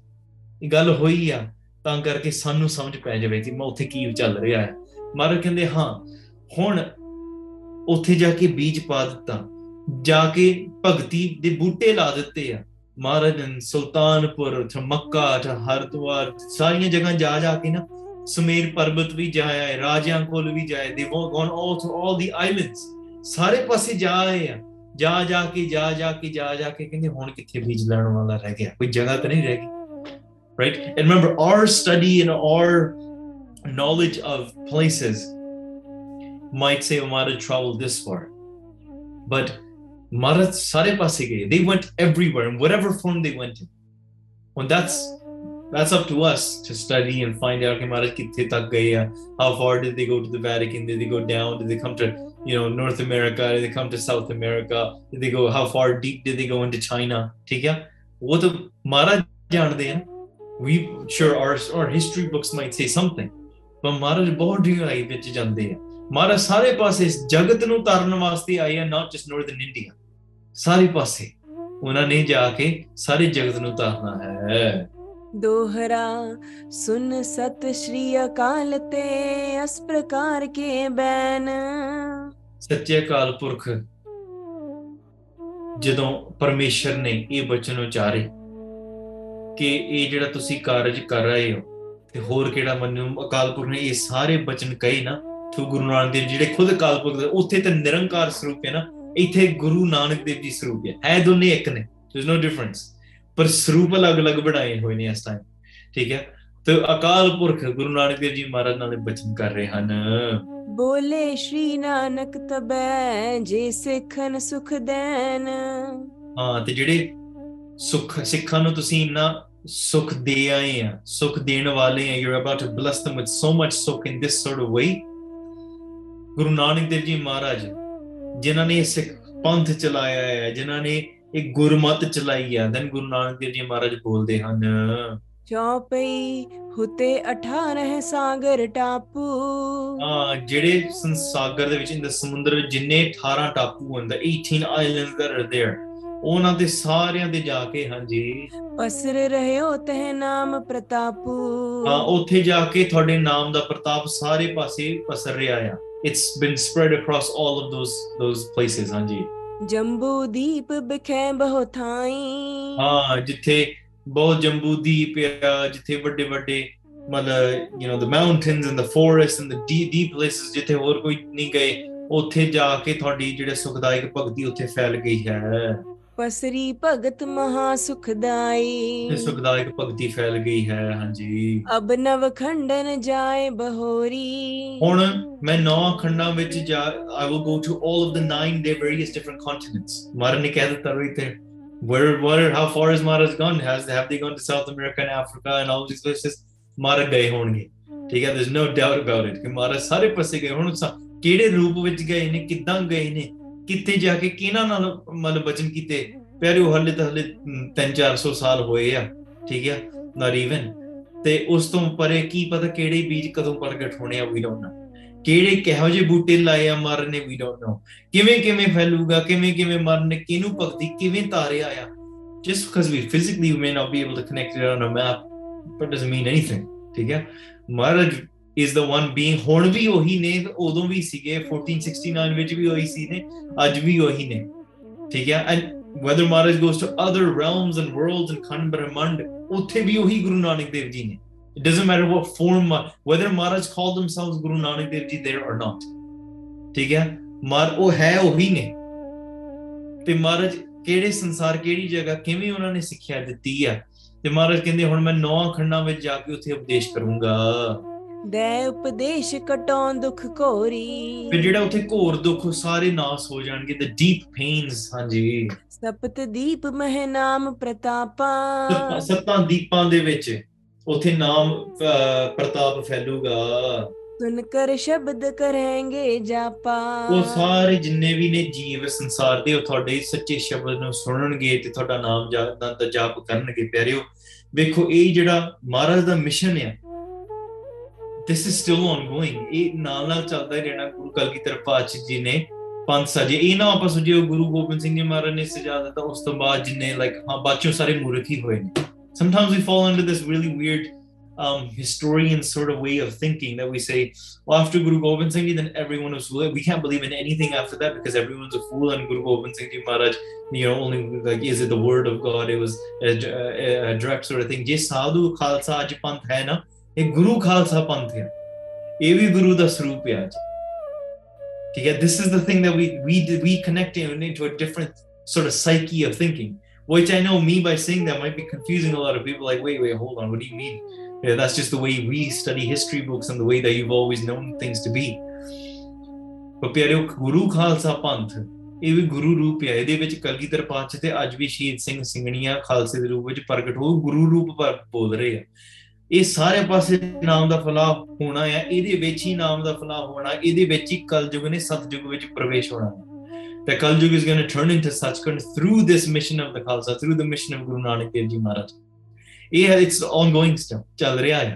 ਇਹ ਗੱਲ ਹੋਈ ਆ ਤਾਂ ਕਰਕੇ ਸਾਨੂੰ ਸਮਝ ਪੈ ਜਾਵੇ ਕਿ ਮੈਂ ਉੱਥੇ ਕੀ ਚੱਲ ਰਿਹਾ ਹੈ ਮਹਾਰਾਜ ਕਹਿੰਦੇ ਹਾਂ ਹੁਣ ਉੱਥੇ ਜਾ ਕੇ ਬੀਜ ਪਾ ਦਿੱਤਾ ਜਾ ਕੇ ਭਗਤੀ ਦੇ ਬੂਟੇ ਲਾ ਦਿੱਤੇ ਆ ਮਹਾਰਾਜ ਨੇ ਸੁਲਤਾਨਪੁਰ ਚ ਮੱਕਾ ਚ ਹਰਦੁਆਰ ਸਾਰੀਆਂ ਜਗ੍ਹਾ ਜਾ ਜਾ ਕੇ ਨਾ ਸੁਮੇਰ ਪਰਬਤ ਵੀ ਜਾਇਆ ਹੈ ਰਾਜਿਆਂ ਕੋਲ ਵੀ ਜਾਇਆ ਦੇ ਵੋ gone all to all the islands ਸਾਰੇ ਪਾਸੇ ਜਾ ਆਏ ਆ ਜਾ ਜਾ ਕੇ ਜਾ ਜਾ ਕੇ ਜਾ ਜਾ ਕੇ ਕਹਿੰਦੇ ਹੁਣ ਕਿੱਥੇ ਬੀਜ ਲੈਣ ਵਾਲਾ ਰਹਿ ਗਿਆ ਕੋਈ ਜਗ੍ਹਾ ਤਾਂ ਨਹੀਂ ਰਹਿ ਗਈ and remember our study study our knowledge of places might might say Omar oh, travel this far but Maharaj sare passe They went everywhere in whatever form they went in. And that's that's up to us to study and find out okay, Maharaj kithe tak gaya. How far did they go to the Vatican? Did they go down? Did they come to you know North America? Did they come to South America? Did they go how far deep did they go into China? Okay, है? वो तो Maharaj जानते We sure our our history books might say something, but Maharaj बहुत गहराई ਵਿੱਚ ਜਾਂਦੇ ਆ. Maharaj ਸਾਰੇ ਪਾਸੇ ਜਗਤ ਨੂੰ ਤਾਰਨ ਵਾਸਤੇ ਆਏ ਆ not just northern India. ਸਾਰੇ ਪਾਸੇ ਉਹਨਾਂ ਨੇ ਜਾ ਕੇ ਸਾਰੇ ਜਗਤ ਨੂੰ ਤਾਰਨਾ ਹੈ ਦੋਹਰਾ ਸੁਨ ਸਤ ਸ੍ਰੀ ਅਕਾਲ ਤੇ ਅਸ ਪ੍ਰਕਾਰ ਕੇ ਬੈਨ ਸੱਚੇ ਅਕਾਲ ਪੁਰਖ ਜਦੋਂ ਪਰਮੇਸ਼ਰ ਨੇ ਇਹ ਬਚਨ ਉਚਾਰੇ ਕਿ ਇਹ ਜਿਹੜਾ ਤੁਸੀਂ ਕਾਰਜ ਕਰ ਰਹੇ ਹੋ ਤੇ ਹੋਰ ਕਿਹੜਾ ਮੰਨੂ ਅਕਾਲ ਪੁਰਖ ਨੇ ਇਹ ਸਾਰੇ ਬਚਨ ਕਹੀ ਨਾ ਤੋਂ ਗੁਰੂ ਨਾਨਕ ਦੇਵ ਜਿਹੜੇ ਖੁਦ ਕਾਲ ਪੁਰਖ ਉੱਥੇ ਤੇ ਨਿਰੰਕਾਰ ਸਰੂਪ ਹੈ ਨਾ ਇੱਥੇ ਗੁਰੂ ਨਾਨਕ ਦੇਵ ਜੀ ਸਰੂਪ ਹੈ ਹੈ ਦੋਨੇ ਇੱਕ ਨੇ ਦੇਰ ਨੋ ਡਿਫਰੈਂਸ ਪਰ ਸਰੂਪ ਅਲੱਗ-ਅਲੱਗ ਬਣਾਏ ਹੋਏ ਨੇ ਇਸ ਟਾਈਮ ਠੀਕ ਹੈ ਤੇ ਅਕਾਲ ਪੁਰਖ ਗੁਰੂ ਨਾਨਕ ਦੇਵ ਜੀ ਮਹਾਰਾਜ ਨਾਲੇ ਬਚਨ ਕਰ ਰਹੇ ਹਨ ਬੋਲੇ ਸ਼੍ਰੀ ਨਾਨਕ ਤਬੈ ਜੇ ਸਿੱਖਨ ਸੁਖ ਦੇਨ ਹਾਂ ਤੇ ਜਿਹੜੇ ਸੁਖ ਸਿੱਖਾਂ ਨੂੰ ਤੁਸੀਂ ਇੰਨਾ ਸੁਖ ਦੇ ਆਏ ਆ ਸੁਖ ਦੇਣ ਵਾਲੇ ਆ you are about to bless them with so much ਸੁਖ ਇਨ this sort of way ਗੁਰੂ ਨਾਨਕ ਦੇਵ ਜੀ ਮਹਾਰਾਜ ਜਿਨ੍ਹਾਂ ਨੇ ਸਿੱਖ ਪੰਥ ਚਲਾਇਆ ਹੈ ਜਿਨ੍ਹਾਂ ਨੇ ਇੱਕ ਗੁਰਮਤ ਚਲਾਈ ਹੈ ਦਨ ਗੁਰੂ ਨਾਨਕ ਦੇਵ ਜੀ ਮਹਾਰਾਜ ਬੋਲਦੇ ਹਨ ਚੌਪਈ ਹੁਤੇ 18 ਸਾਗਰ ਟਾਪੂ ਆ ਜਿਹੜੇ ਸੰਸਾਗਰ ਦੇ ਵਿੱਚ ਇਹ ਸਮੁੰਦਰ ਜਿੰਨੇ 18 ਟਾਪੂ ਹੁੰਦਾ 18 ਆਈਲੈਂਡਸ ਦੈਟ ਆਰ देयर ਉਹਨਾਂ ਦੇ ਸਾਰਿਆਂ ਦੇ ਜਾ ਕੇ ਹਾਂਜੀ ਅਸਰ ਰਹਿਓ ਤਹ ਨਾਮ ਪ੍ਰਤਾਪੂ ਹਾਂ ਉੱਥੇ ਜਾ ਕੇ ਤੁਹਾਡੇ ਨਾਮ ਦਾ ਪ੍ਰਤਾਪ ਸਾਰੇ ਪਾਸੇ ਪਸਰ ਰਿਹਾ ਆ it's been spread across all of those those places hanji ਜੰਬੂ ਦੀਪ ਬਖੇ ਬਹੁ ਥਾਈ ਹਾਂ ਜਿੱਥੇ ਬਹੁਤ ਜੰਬੂ ਦੀਪ ਆ ਜਿੱਥੇ ਵੱਡੇ ਵੱਡੇ ਮਤਲਬ you know the mountains and the forest and the deep deep places ਜਿੱਥੇ ਹੋਰ ਕੋਈ ਨਹੀਂ ਗਏ ਉੱਥੇ ਜਾ ਕੇ ਤੁਹਾਡੀ ਜਿਹੜੇ ਸੁਖਦਾਇਕ ਭਗਤੀ ਉੱਥੇ ਫੈਲ ਗਈ ਹੈ ਪਸਰੀ ਭਗਤ ਮਹਾ ਸੁਖਦਾਈ ਸੁਖਦਾਈ ਸੁਖਦਾਇਕ ਭਗਤੀ ਫੈਲ ਗਈ ਹੈ ਹਾਂਜੀ ਅਬ ਨਵ ਖੰਡਨ ਜਾਏ ਬਹੋਰੀ ਹੁਣ ਮੈਂ ਨੌ ਖੰਡਾਂ ਵਿੱਚ ਜਾ I will go to 올 of the nine they various different continents ਮਾਰਨ ਨੇ ਕਹਿ ਦਿੱਤਾ ਰਹੀ ਤੇ where how far is Mara's gone has have they gone to South America and Africa and all these places Mara gaye honge ਠੀਕ ਹੈ there's no doubt about it ki Mara ਸਾਰੇ gaye hun sa kede roop vich gaye ne kidda gaye ne ਕਿੱਥੇ ਜਾ ਕੇ ਕਿਹਨਾਂ ਨਾਲ ਮਤਲਬ ਬਚਨ ਕੀਤੇ ਪਿਆਰੇ ਉਹ ਹਲੇ ਤਾਂ ਹੱਲੇ 3-400 ਸਾਲ ਹੋਏ ਆ ਠੀਕ ਆ ਨਾਟ ਇਵਨ ਤੇ ਉਸ ਤੋਂ ਪਰੇ ਕੀ ਪਤਾ ਕਿਹੜੇ ਬੀਜ ਕਦੋਂ ਪ੍ਰਗਟ ਹੋਣੇ ਆ ਵੀ ਡੋਨਟ ਨੋ ਕਿਹੜੇ ਕਿਹੋ ਜਿਹੇ ਬੂਟੇ ਲਾਏ ਆ ਮਰਨੇ ਵੀ ਡੋਨਟ ਨੋ ਕਿਵੇਂ ਕਿਵੇਂ ਫੈਲੂਗਾ ਕਿਵੇਂ ਕਿਵੇਂ ਮਰਨੇ ਕਿਨੂੰ ਭਗਤੀ ਕਿਵੇਂ ਤਾਰੇ ਆ just because we physically may not be able to connect it on a map, but doesn't mean anything. ठीक है? ਇਜ਼ ਦਾ ਵਨ ਬੀਇੰਗ ਹੁਣ ਵੀ ਉਹੀ ਨੇ ਉਦੋਂ ਵੀ ਸੀਗੇ 1469 ਵਿੱਚ ਵੀ ਉਹੀ ਸੀ ਨੇ ਅੱਜ ਵੀ ਉਹੀ ਨੇ ਠੀਕ ਹੈ and whether Maharaj goes to other realms and worlds and Khan Brahmand, ਉੱਥੇ ਵੀ ਉਹੀ ਗੁਰੂ ਨਾਨਕ ਦੇਵ ਜੀ ਨੇ it doesn't matter what form whether Maharaj called themselves Guru Nanak Dev Ji there or not ਠੀਕ ਹੈ ਮਾਰ ਉਹ ਹੈ ਉਹੀ ਨੇ ਤੇ ਮਹਾਰਾਜ ਕਿਹੜੇ ਸੰਸਾਰ ਕਿਹੜੀ ਜਗ੍ਹਾ ਕਿਵੇਂ ਉਹਨਾਂ ਨੇ ਸਿੱਖਿਆ ਦਿੱਤੀ ਆ ਤੇ ਮਹਾਰਾਜ ਕਹਿੰਦੇ ਹੁਣ ਮੈਂ ਨੌ ਖੰਡਾਂ ਵਿੱਚ ਜਾ ਕੇ ਉੱਥੇ ਉਪਦੇਸ਼ ਕਰੂੰਗਾ ਦੇ ਉਪਦੇਸ਼ ਕਟੋਂ ਦੁੱਖ ਕੋਰੀ ਫਿਰ ਜਿਹੜਾ ਉੱਥੇ ਘੋਰ ਦੁੱਖ ਸਾਰੇ ਨਾਸ ਹੋ ਜਾਣਗੇ ਤੇ ਡੀਪ ਪੇਨਸ ਹਾਂਜੀ ਸਪਤ ਦੀਪ ਮਹਿ ਨਾਮ ਪ੍ਰਤਾਪਾ ਸਤਾਂ ਦੀਪਾਂ ਦੇ ਵਿੱਚ ਉਥੇ ਨਾਮ ਪ੍ਰਤਾਪ ਫੈਲੂਗਾ ਸੁਨ ਕਰ ਸ਼ਬਦ ਕਰਾਂਗੇ ਜਾਪਾ ਉਹ ਸਾਰੇ ਜਿੰਨੇ ਵੀ ਨੇ ਜੀਵ ਸੰਸਾਰ ਦੇ ਉਹ ਤੁਹਾਡੇ ਸੱਚੇ ਸ਼ਬਦ ਨੂੰ ਸੁਣਨਗੇ ਤੇ ਤੁਹਾਡਾ ਨਾਮ ਦਾ ਜਾਪ ਕਰਨਗੇ ਪਿਆਰਿਓ ਵੇਖੋ ਇਹ ਜਿਹੜਾ ਮਹਾਰਾਜ ਦਾ ਮਿਸ਼ਨ ਹੈ दिस इज स्टिल ऑनगोइंग ਇਹ ਨਾਲ ਨਾਲ ਚੱਲਦਾ ਹੀ ਰਹਿਣਾ ਗੁਰੂ ਕਲਗੀ ਤਰਫ ਪਾਤਸ਼ਾਹ ਜੀ ਨੇ ਪੰਜ ਸਜੇ ਇਹ ਨਾ ਆਪਾਂ ਸੋਚੀਏ ਗੁਰੂ ਗੋਬਿੰਦ ਸਿੰਘ ਜੀ ਮਹਾਰਾਜ ਨੇ ਸਜਾ ਦਿੱਤਾ ਉਸ ਤੋਂ ਬਾਅਦ ਜਿੰਨੇ ਲਾਈਕ ਹਾਂ ਬਾਚੋ ਸਾਰੇ ਮੂਰਤੀ ਹੋਏ ਨੇ sometimes we fall under this really weird um, historian sort of way of thinking that we say, well, after Guru Gobind Singh then everyone was fool. We can't believe in anything after that because everyone's a fool. And Guru Gobind Singh Ji Maharaj, you know, only like, is it the word of God? It was a, a, a direct sort of thing. Je sadhu khalsa aj panth hai na, ਇਹ ਗੁਰੂ ਖਾਲਸਾ ਪੰਥ ਹੈ ਇਹ ਵੀ ਗੁਰੂ ਦਾ ਸਰੂਪ ਹੈ ਠੀਕ ਹੈ this is the thing that we we we connect into a different sort of psyche of thinking, which I know me by saying that might be confusing a lot of people. Like, wait, wait, hold on, what do you mean? You know, that's just the way we study history books and the way that you've always known things to be. But ਪਿਆਰਿਓ ਗੁਰੂ ਖਾਲਸਾ ਪੰਥ ਇਹ ਵੀ ਗੁਰੂ ਰੂਪ ਹੈ ਇਹਦੇ ਵਿੱਚ ਕਲਗੀਧਰ ਪੰਥ ਤੇ ਅੱਜ ਵੀ ਸ਼ਹੀਦ ਸਿੰਘ ਸਿੰਘਣੀਆਂ ਖਾਲਸੇ ਦੇ ਰੂਪ ਵਿੱਚ ਪ੍ਰਗਟ ਹੋ ਗੁਰੂ ਰੂਪ ਪਰ ਬੋਲ ਰਹੇ ਆ ਇਹ ਸਾਰੇ ਪਾਸੇ ਨਾਮ ਦਾ ਫਲਾਹ ਹੋਣਾ ਆ ਇਹਦੇ ਵਿੱਚ ਹੀ ਨਾਮ ਦਾ ਫਲਾਹ ਹੋਣਾ ਇਹਦੇ ਵਿੱਚ ਹੀ ਕਲਯੁਗ ਨੇ ਸਤਜੁਗ ਵਿੱਚ ਪ੍ਰਵੇਸ਼ ਹੋਣਾ The Kaljug is going to turn into Sachkhand through this mission of the Khalsa, through the mission of Guru Nanak Dev Ji Maharaj. Yeah, it's ongoing still. Chal reha hai.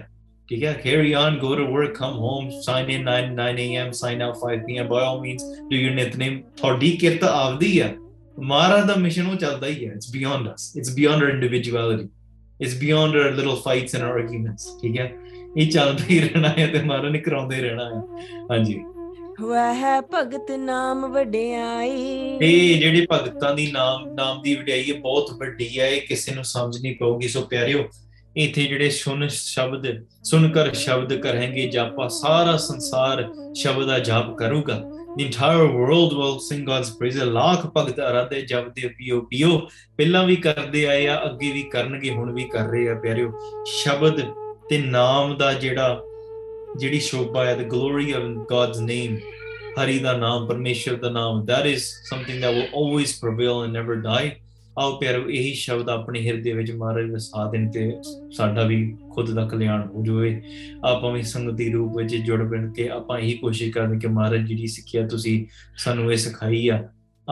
ठीक है carry on go to work come home sign in 9 9 am sign out 5 pm by all means do your nitname ਤੁਹਾਡੀ ਕਿਰਤ ਆਪਦੀ ਹੈ ਮਹਾਰਾਜ ਦਾ mission ਉਹ ਚੱਲਦਾ ਹੀ ਹੈ it's beyond us it's beyond our individuality it's beyond our little fights and arguments ਠੀਕ ਹੈ ਇਹ ਚੱਲਦਾ ਹੀ ਰਹਿਣਾ ਹੈ ਤੇ ਮਾਰਨ ਕਰਾਉਂਦੇ ਰਹਿਣਾ ਹੈ ਹਾਂਜੀ ਹੋਇਆ ਹੈ ਭਗਤ ਨਾਮ ਵਡਿਆਈ ਇਹ ਜਿਹੜੀ ਭਗਤਾਂ ਦੀ ਨਾਮ ਨਾਮ ਦੀ ਵਡਿਆਈ ਹੈ ਬਹੁਤ ਵੱਡੀ ਹੈ ਇਹ ਕਿਸੇ ਨੂੰ ਸਮਝ ਨਹੀਂ ਪਾਉਗੀ ਸੋ ਪਿਆਰਿਓ ਇਥੇ ਜਿਹੜੇ ਸੁਣ ਸ਼ਬਦ ਸੁਣ ਕਰ ਸ਼ਬਦ ਕਰਾਂਗੇ ਜਾਪਾ ਸਾਰਾ ਸੰਸਾਰ ਸ਼ਬਦ ਦਾ ਜਾਪ ਕਰੂਗਾ the entire world will sing God's praise lakh Bhagat ਅਰਾਧੇ ਜਪਦੇ piyo ਪੀਓ pehla vi karde aaye ਆ agge vi karnge hun vi kar rahe aa pyareo ਸ਼ਬਦ te naam da jehda ਜਿਹੜੀ ਸ਼ੋਭਾ ਹੈ the glory of God's name ਹਰੀ ਦਾ ਨਾਮ ਪਰਮੇਸ਼ਰ ਦਾ ਨਾਮ that is something that will always prevail and never die ਆਓ ਪਿਆਰੋ ਇਹੀ ਸ਼ਬਦ ਆਪਣੇ ਹਿਰਦੇ ਵਿੱਚ ਮਹਾਰਾਜ ਵਸਾ ਦੇਣ ਤੇ ਸਾਡਾ ਵੀ ਖੁਦ ਦਾ ਕਲਿਆਣ ਹੋ ਜਾਵੇ ਆਪਾਂ ਵੀ ਸੰਗਤੀ ਰੂਪ ਵਿੱਚ ਜੁੜ ਬਣ ਕੇ ਆਪਾਂ ਇਹੀ ਕੋਸ਼ਿਸ਼ ਕਰਦੇ ਕਿ ਮਹਾਰਾਜ ਜਿਹੜੀ ਸਿੱਖਿਆ ਤੁਸੀਂ ਸਾਨੂੰ ਇਹ ਸਿਖਾਈ ਆ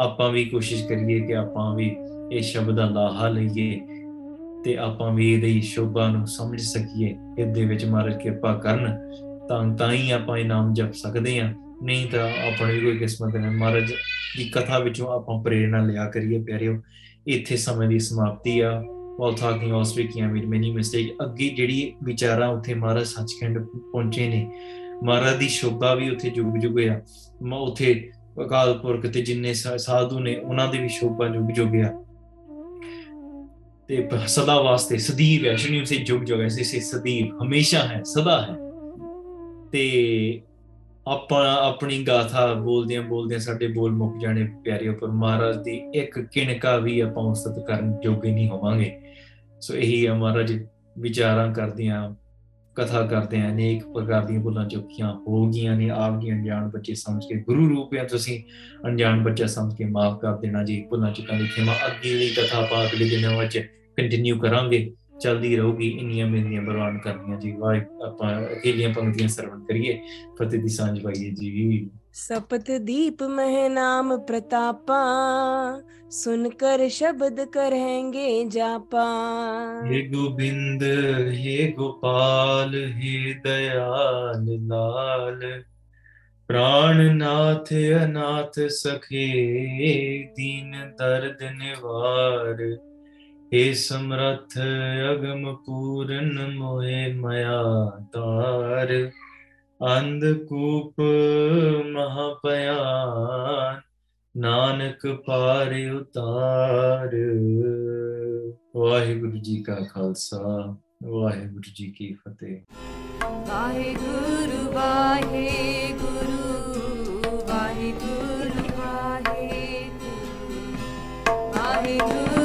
ਆਪਾਂ ਵੀ ਕੋਸ਼ਿਸ਼ ਕਰੀਏ ਕਿ ਆਪਾਂ ਵੀ ਇਹ ਸ਼ਬਦ ਦਾ ਲਾਹਾ ਲਈਏ ਤੇ ਆਪਾਂ ਵੀ ਇਹਦੇ ਸ਼ੋਭਾ ਨੂੰ ਸਮਝ ਸਕੀਏ ਇਹਦੇ ਵਿੱਚ ਮਹਾਰਾਜ ਕਿਰਪਾ ਕਰਨ ਤਾਂ ਤਾਂ ਹੀ ਆਪਾਂ ਇਹ ਨਾਮ ਜਪ ਸਕਦੇ ਆ ਨਹੀਂ ਤਾਂ ਆਪਣੀ ਕੋਈ ਕਿਸਮਤ ਨਹੀਂ ਮਹਾਰਾਜ ਦੀ ਕਥਾ ਵਿੱਚੋਂ ਆਪਾਂ ਪ੍ਰੇਰਣਾ ਲਿਆ ਕਰੀਏ ਪਿਆਰਿਓ ਇੱਥੇ ਸਮੇਂ ਦੀ ਸਮਾਪਤੀ ਆ while talking all speaking I made many mistake ਅੱਗੇ ਜਿਹੜੀ ਵਿਚਾਰਾਂ ਉੱਥੇ ਮਹਾਰਾਜ ਸੱਚਖੰਡ ਪਹੁੰਚੇ ਨੇ ਮਹਾਰਾਜ ਦੀ ਸ਼ੋਭਾ ਵੀ ਉੱਥੇ ਜੁਗ ਜੁਗ ਆ ਮੈਂ ਉੱਥੇ ਅਕਾਲ ਤੇ ਜਿੰਨੇ ਸਾਧੂ ਨੇ ਉਹਨਾਂ ਦੀ ਵੀ ਸ਼ੋਭਾ ਜੁਗ ਜੁਗ ਆ ਤੇ ਸਦਾ ਵਾਸਤੇ ਸਦੀਵ ਹੈ ਸ਼ਨੀ ਜੁਗ ਜੁਗ ਐਸੇ ਸੇ ਸਦੀਵ ਹਮੇਸ਼ਾ ਹੈ ਸਦਾ ਹੈ ਤੇ ਆਪਾਂ ਆਪਣੀ ਗਾਥਾ ਬੋਲਦਿਆਂ ਬੋਲਦਿਆਂ ਸਾਡੇ ਬੋਲ ਮੁੱਕ ਜਾਣੇ ਪਿਆਰੇ ਉਪਰ ਮਹਾਰਾਜ ਦੀ ਇੱਕ ਕਿਣਕਾ ਵੀ ਆਪਾਂ ਉਸਤ ਕਰਨ ਜੋਗੇ ਨਹੀਂ ਹੋਵਾਂਗੇ ਸੋ ਇਹੀ ਹੈ ਮਹਾਰਾਜ ਵਿਚਾਰਾਂ ਕਰਦੇ ਕਥਾ ਕਰਦੇ ਆਂ ਅਨੇਕ ਪ੍ਰਕਾਰ ਦੀਆਂ ਬੁੱਲਾਂ ਚੁੱਕੀਆਂ ਹੋ ਗਈਆਂ ਨੇ ਆਪ ਜੀ ਅਣਜਾਣ ਬੱਚੇ ਸਮਝ ਕੇ ਗੁਰੂ ਰੂਪ ਹੈ ਤੁਸੀਂ ਅਣਜਾਣ ਬੱਚਾ ਸਮਝ ਕੇ ਮਾਫ ਕਰ ਦੇਣਾ ਜੀ ਭੁੱਲਾਂ ਚੁੱਕਾਂ ਦੀ ਖਿਮਾ ਅੱਗੇ ਦੀ ਕਥਾ ਆਪਾਂ ਦਿਨਾਂ ਵਿੱਚ ਕੰਟੀਨਿਊ ਕਰਾਂਗੇ ਚਲਦੀ ਰਹੂਗੀ ਇੰਨੀਆਂ ਮੇਰੀਆਂ ਬਰਵਾਨ ਕਰਨੀਆਂ ਜੀ ਵਾਹ ਆਪਾਂ ਅਕੇਲੀਆਂ ਪੰਕਤੀਆਂ ਸਰਵਣ ਕਰੀਏ ਫਤਿਹ ਦੀ ਸਾਂਝ ਪਾਈਏ ਜੀ ਸਪਤ ਦੀਪ ਮਹਿ ਨਾਮ ਪ੍ਰਤਾਪਾ ਸੁਨ ਕਰ ਸ਼ਬਦ ਕਰਹਿਂਗੇ ਜਾਪਾ हे गोविंद हे गोपाल हे दयाल लाल प्राणनाथ अनाथ सखे दीन दर्द निवार हे समरथ अगम पूर्ण मोहे मया तार ਅੰਧਕੂਪ ਮਹਾਪਿਆਨ ਨਾਨਕ ਪਾਰ ਉਤਾਰ ਵਾਹਿਗੁਰੂ ਜੀ ਕਾ ਖਾਲਸਾ ਵਾਹਿਗੁਰੂ ਜੀ ਕੀ ਫਤਿਹ ਵਾਹਿਗੁਰੂ ਵਾਹਿਗੁਰੂ ਵਾਹਿਗੁਰੂ ਵਾਹਿਗੁਰੂ ਵਾਹਿਗੁਰੂ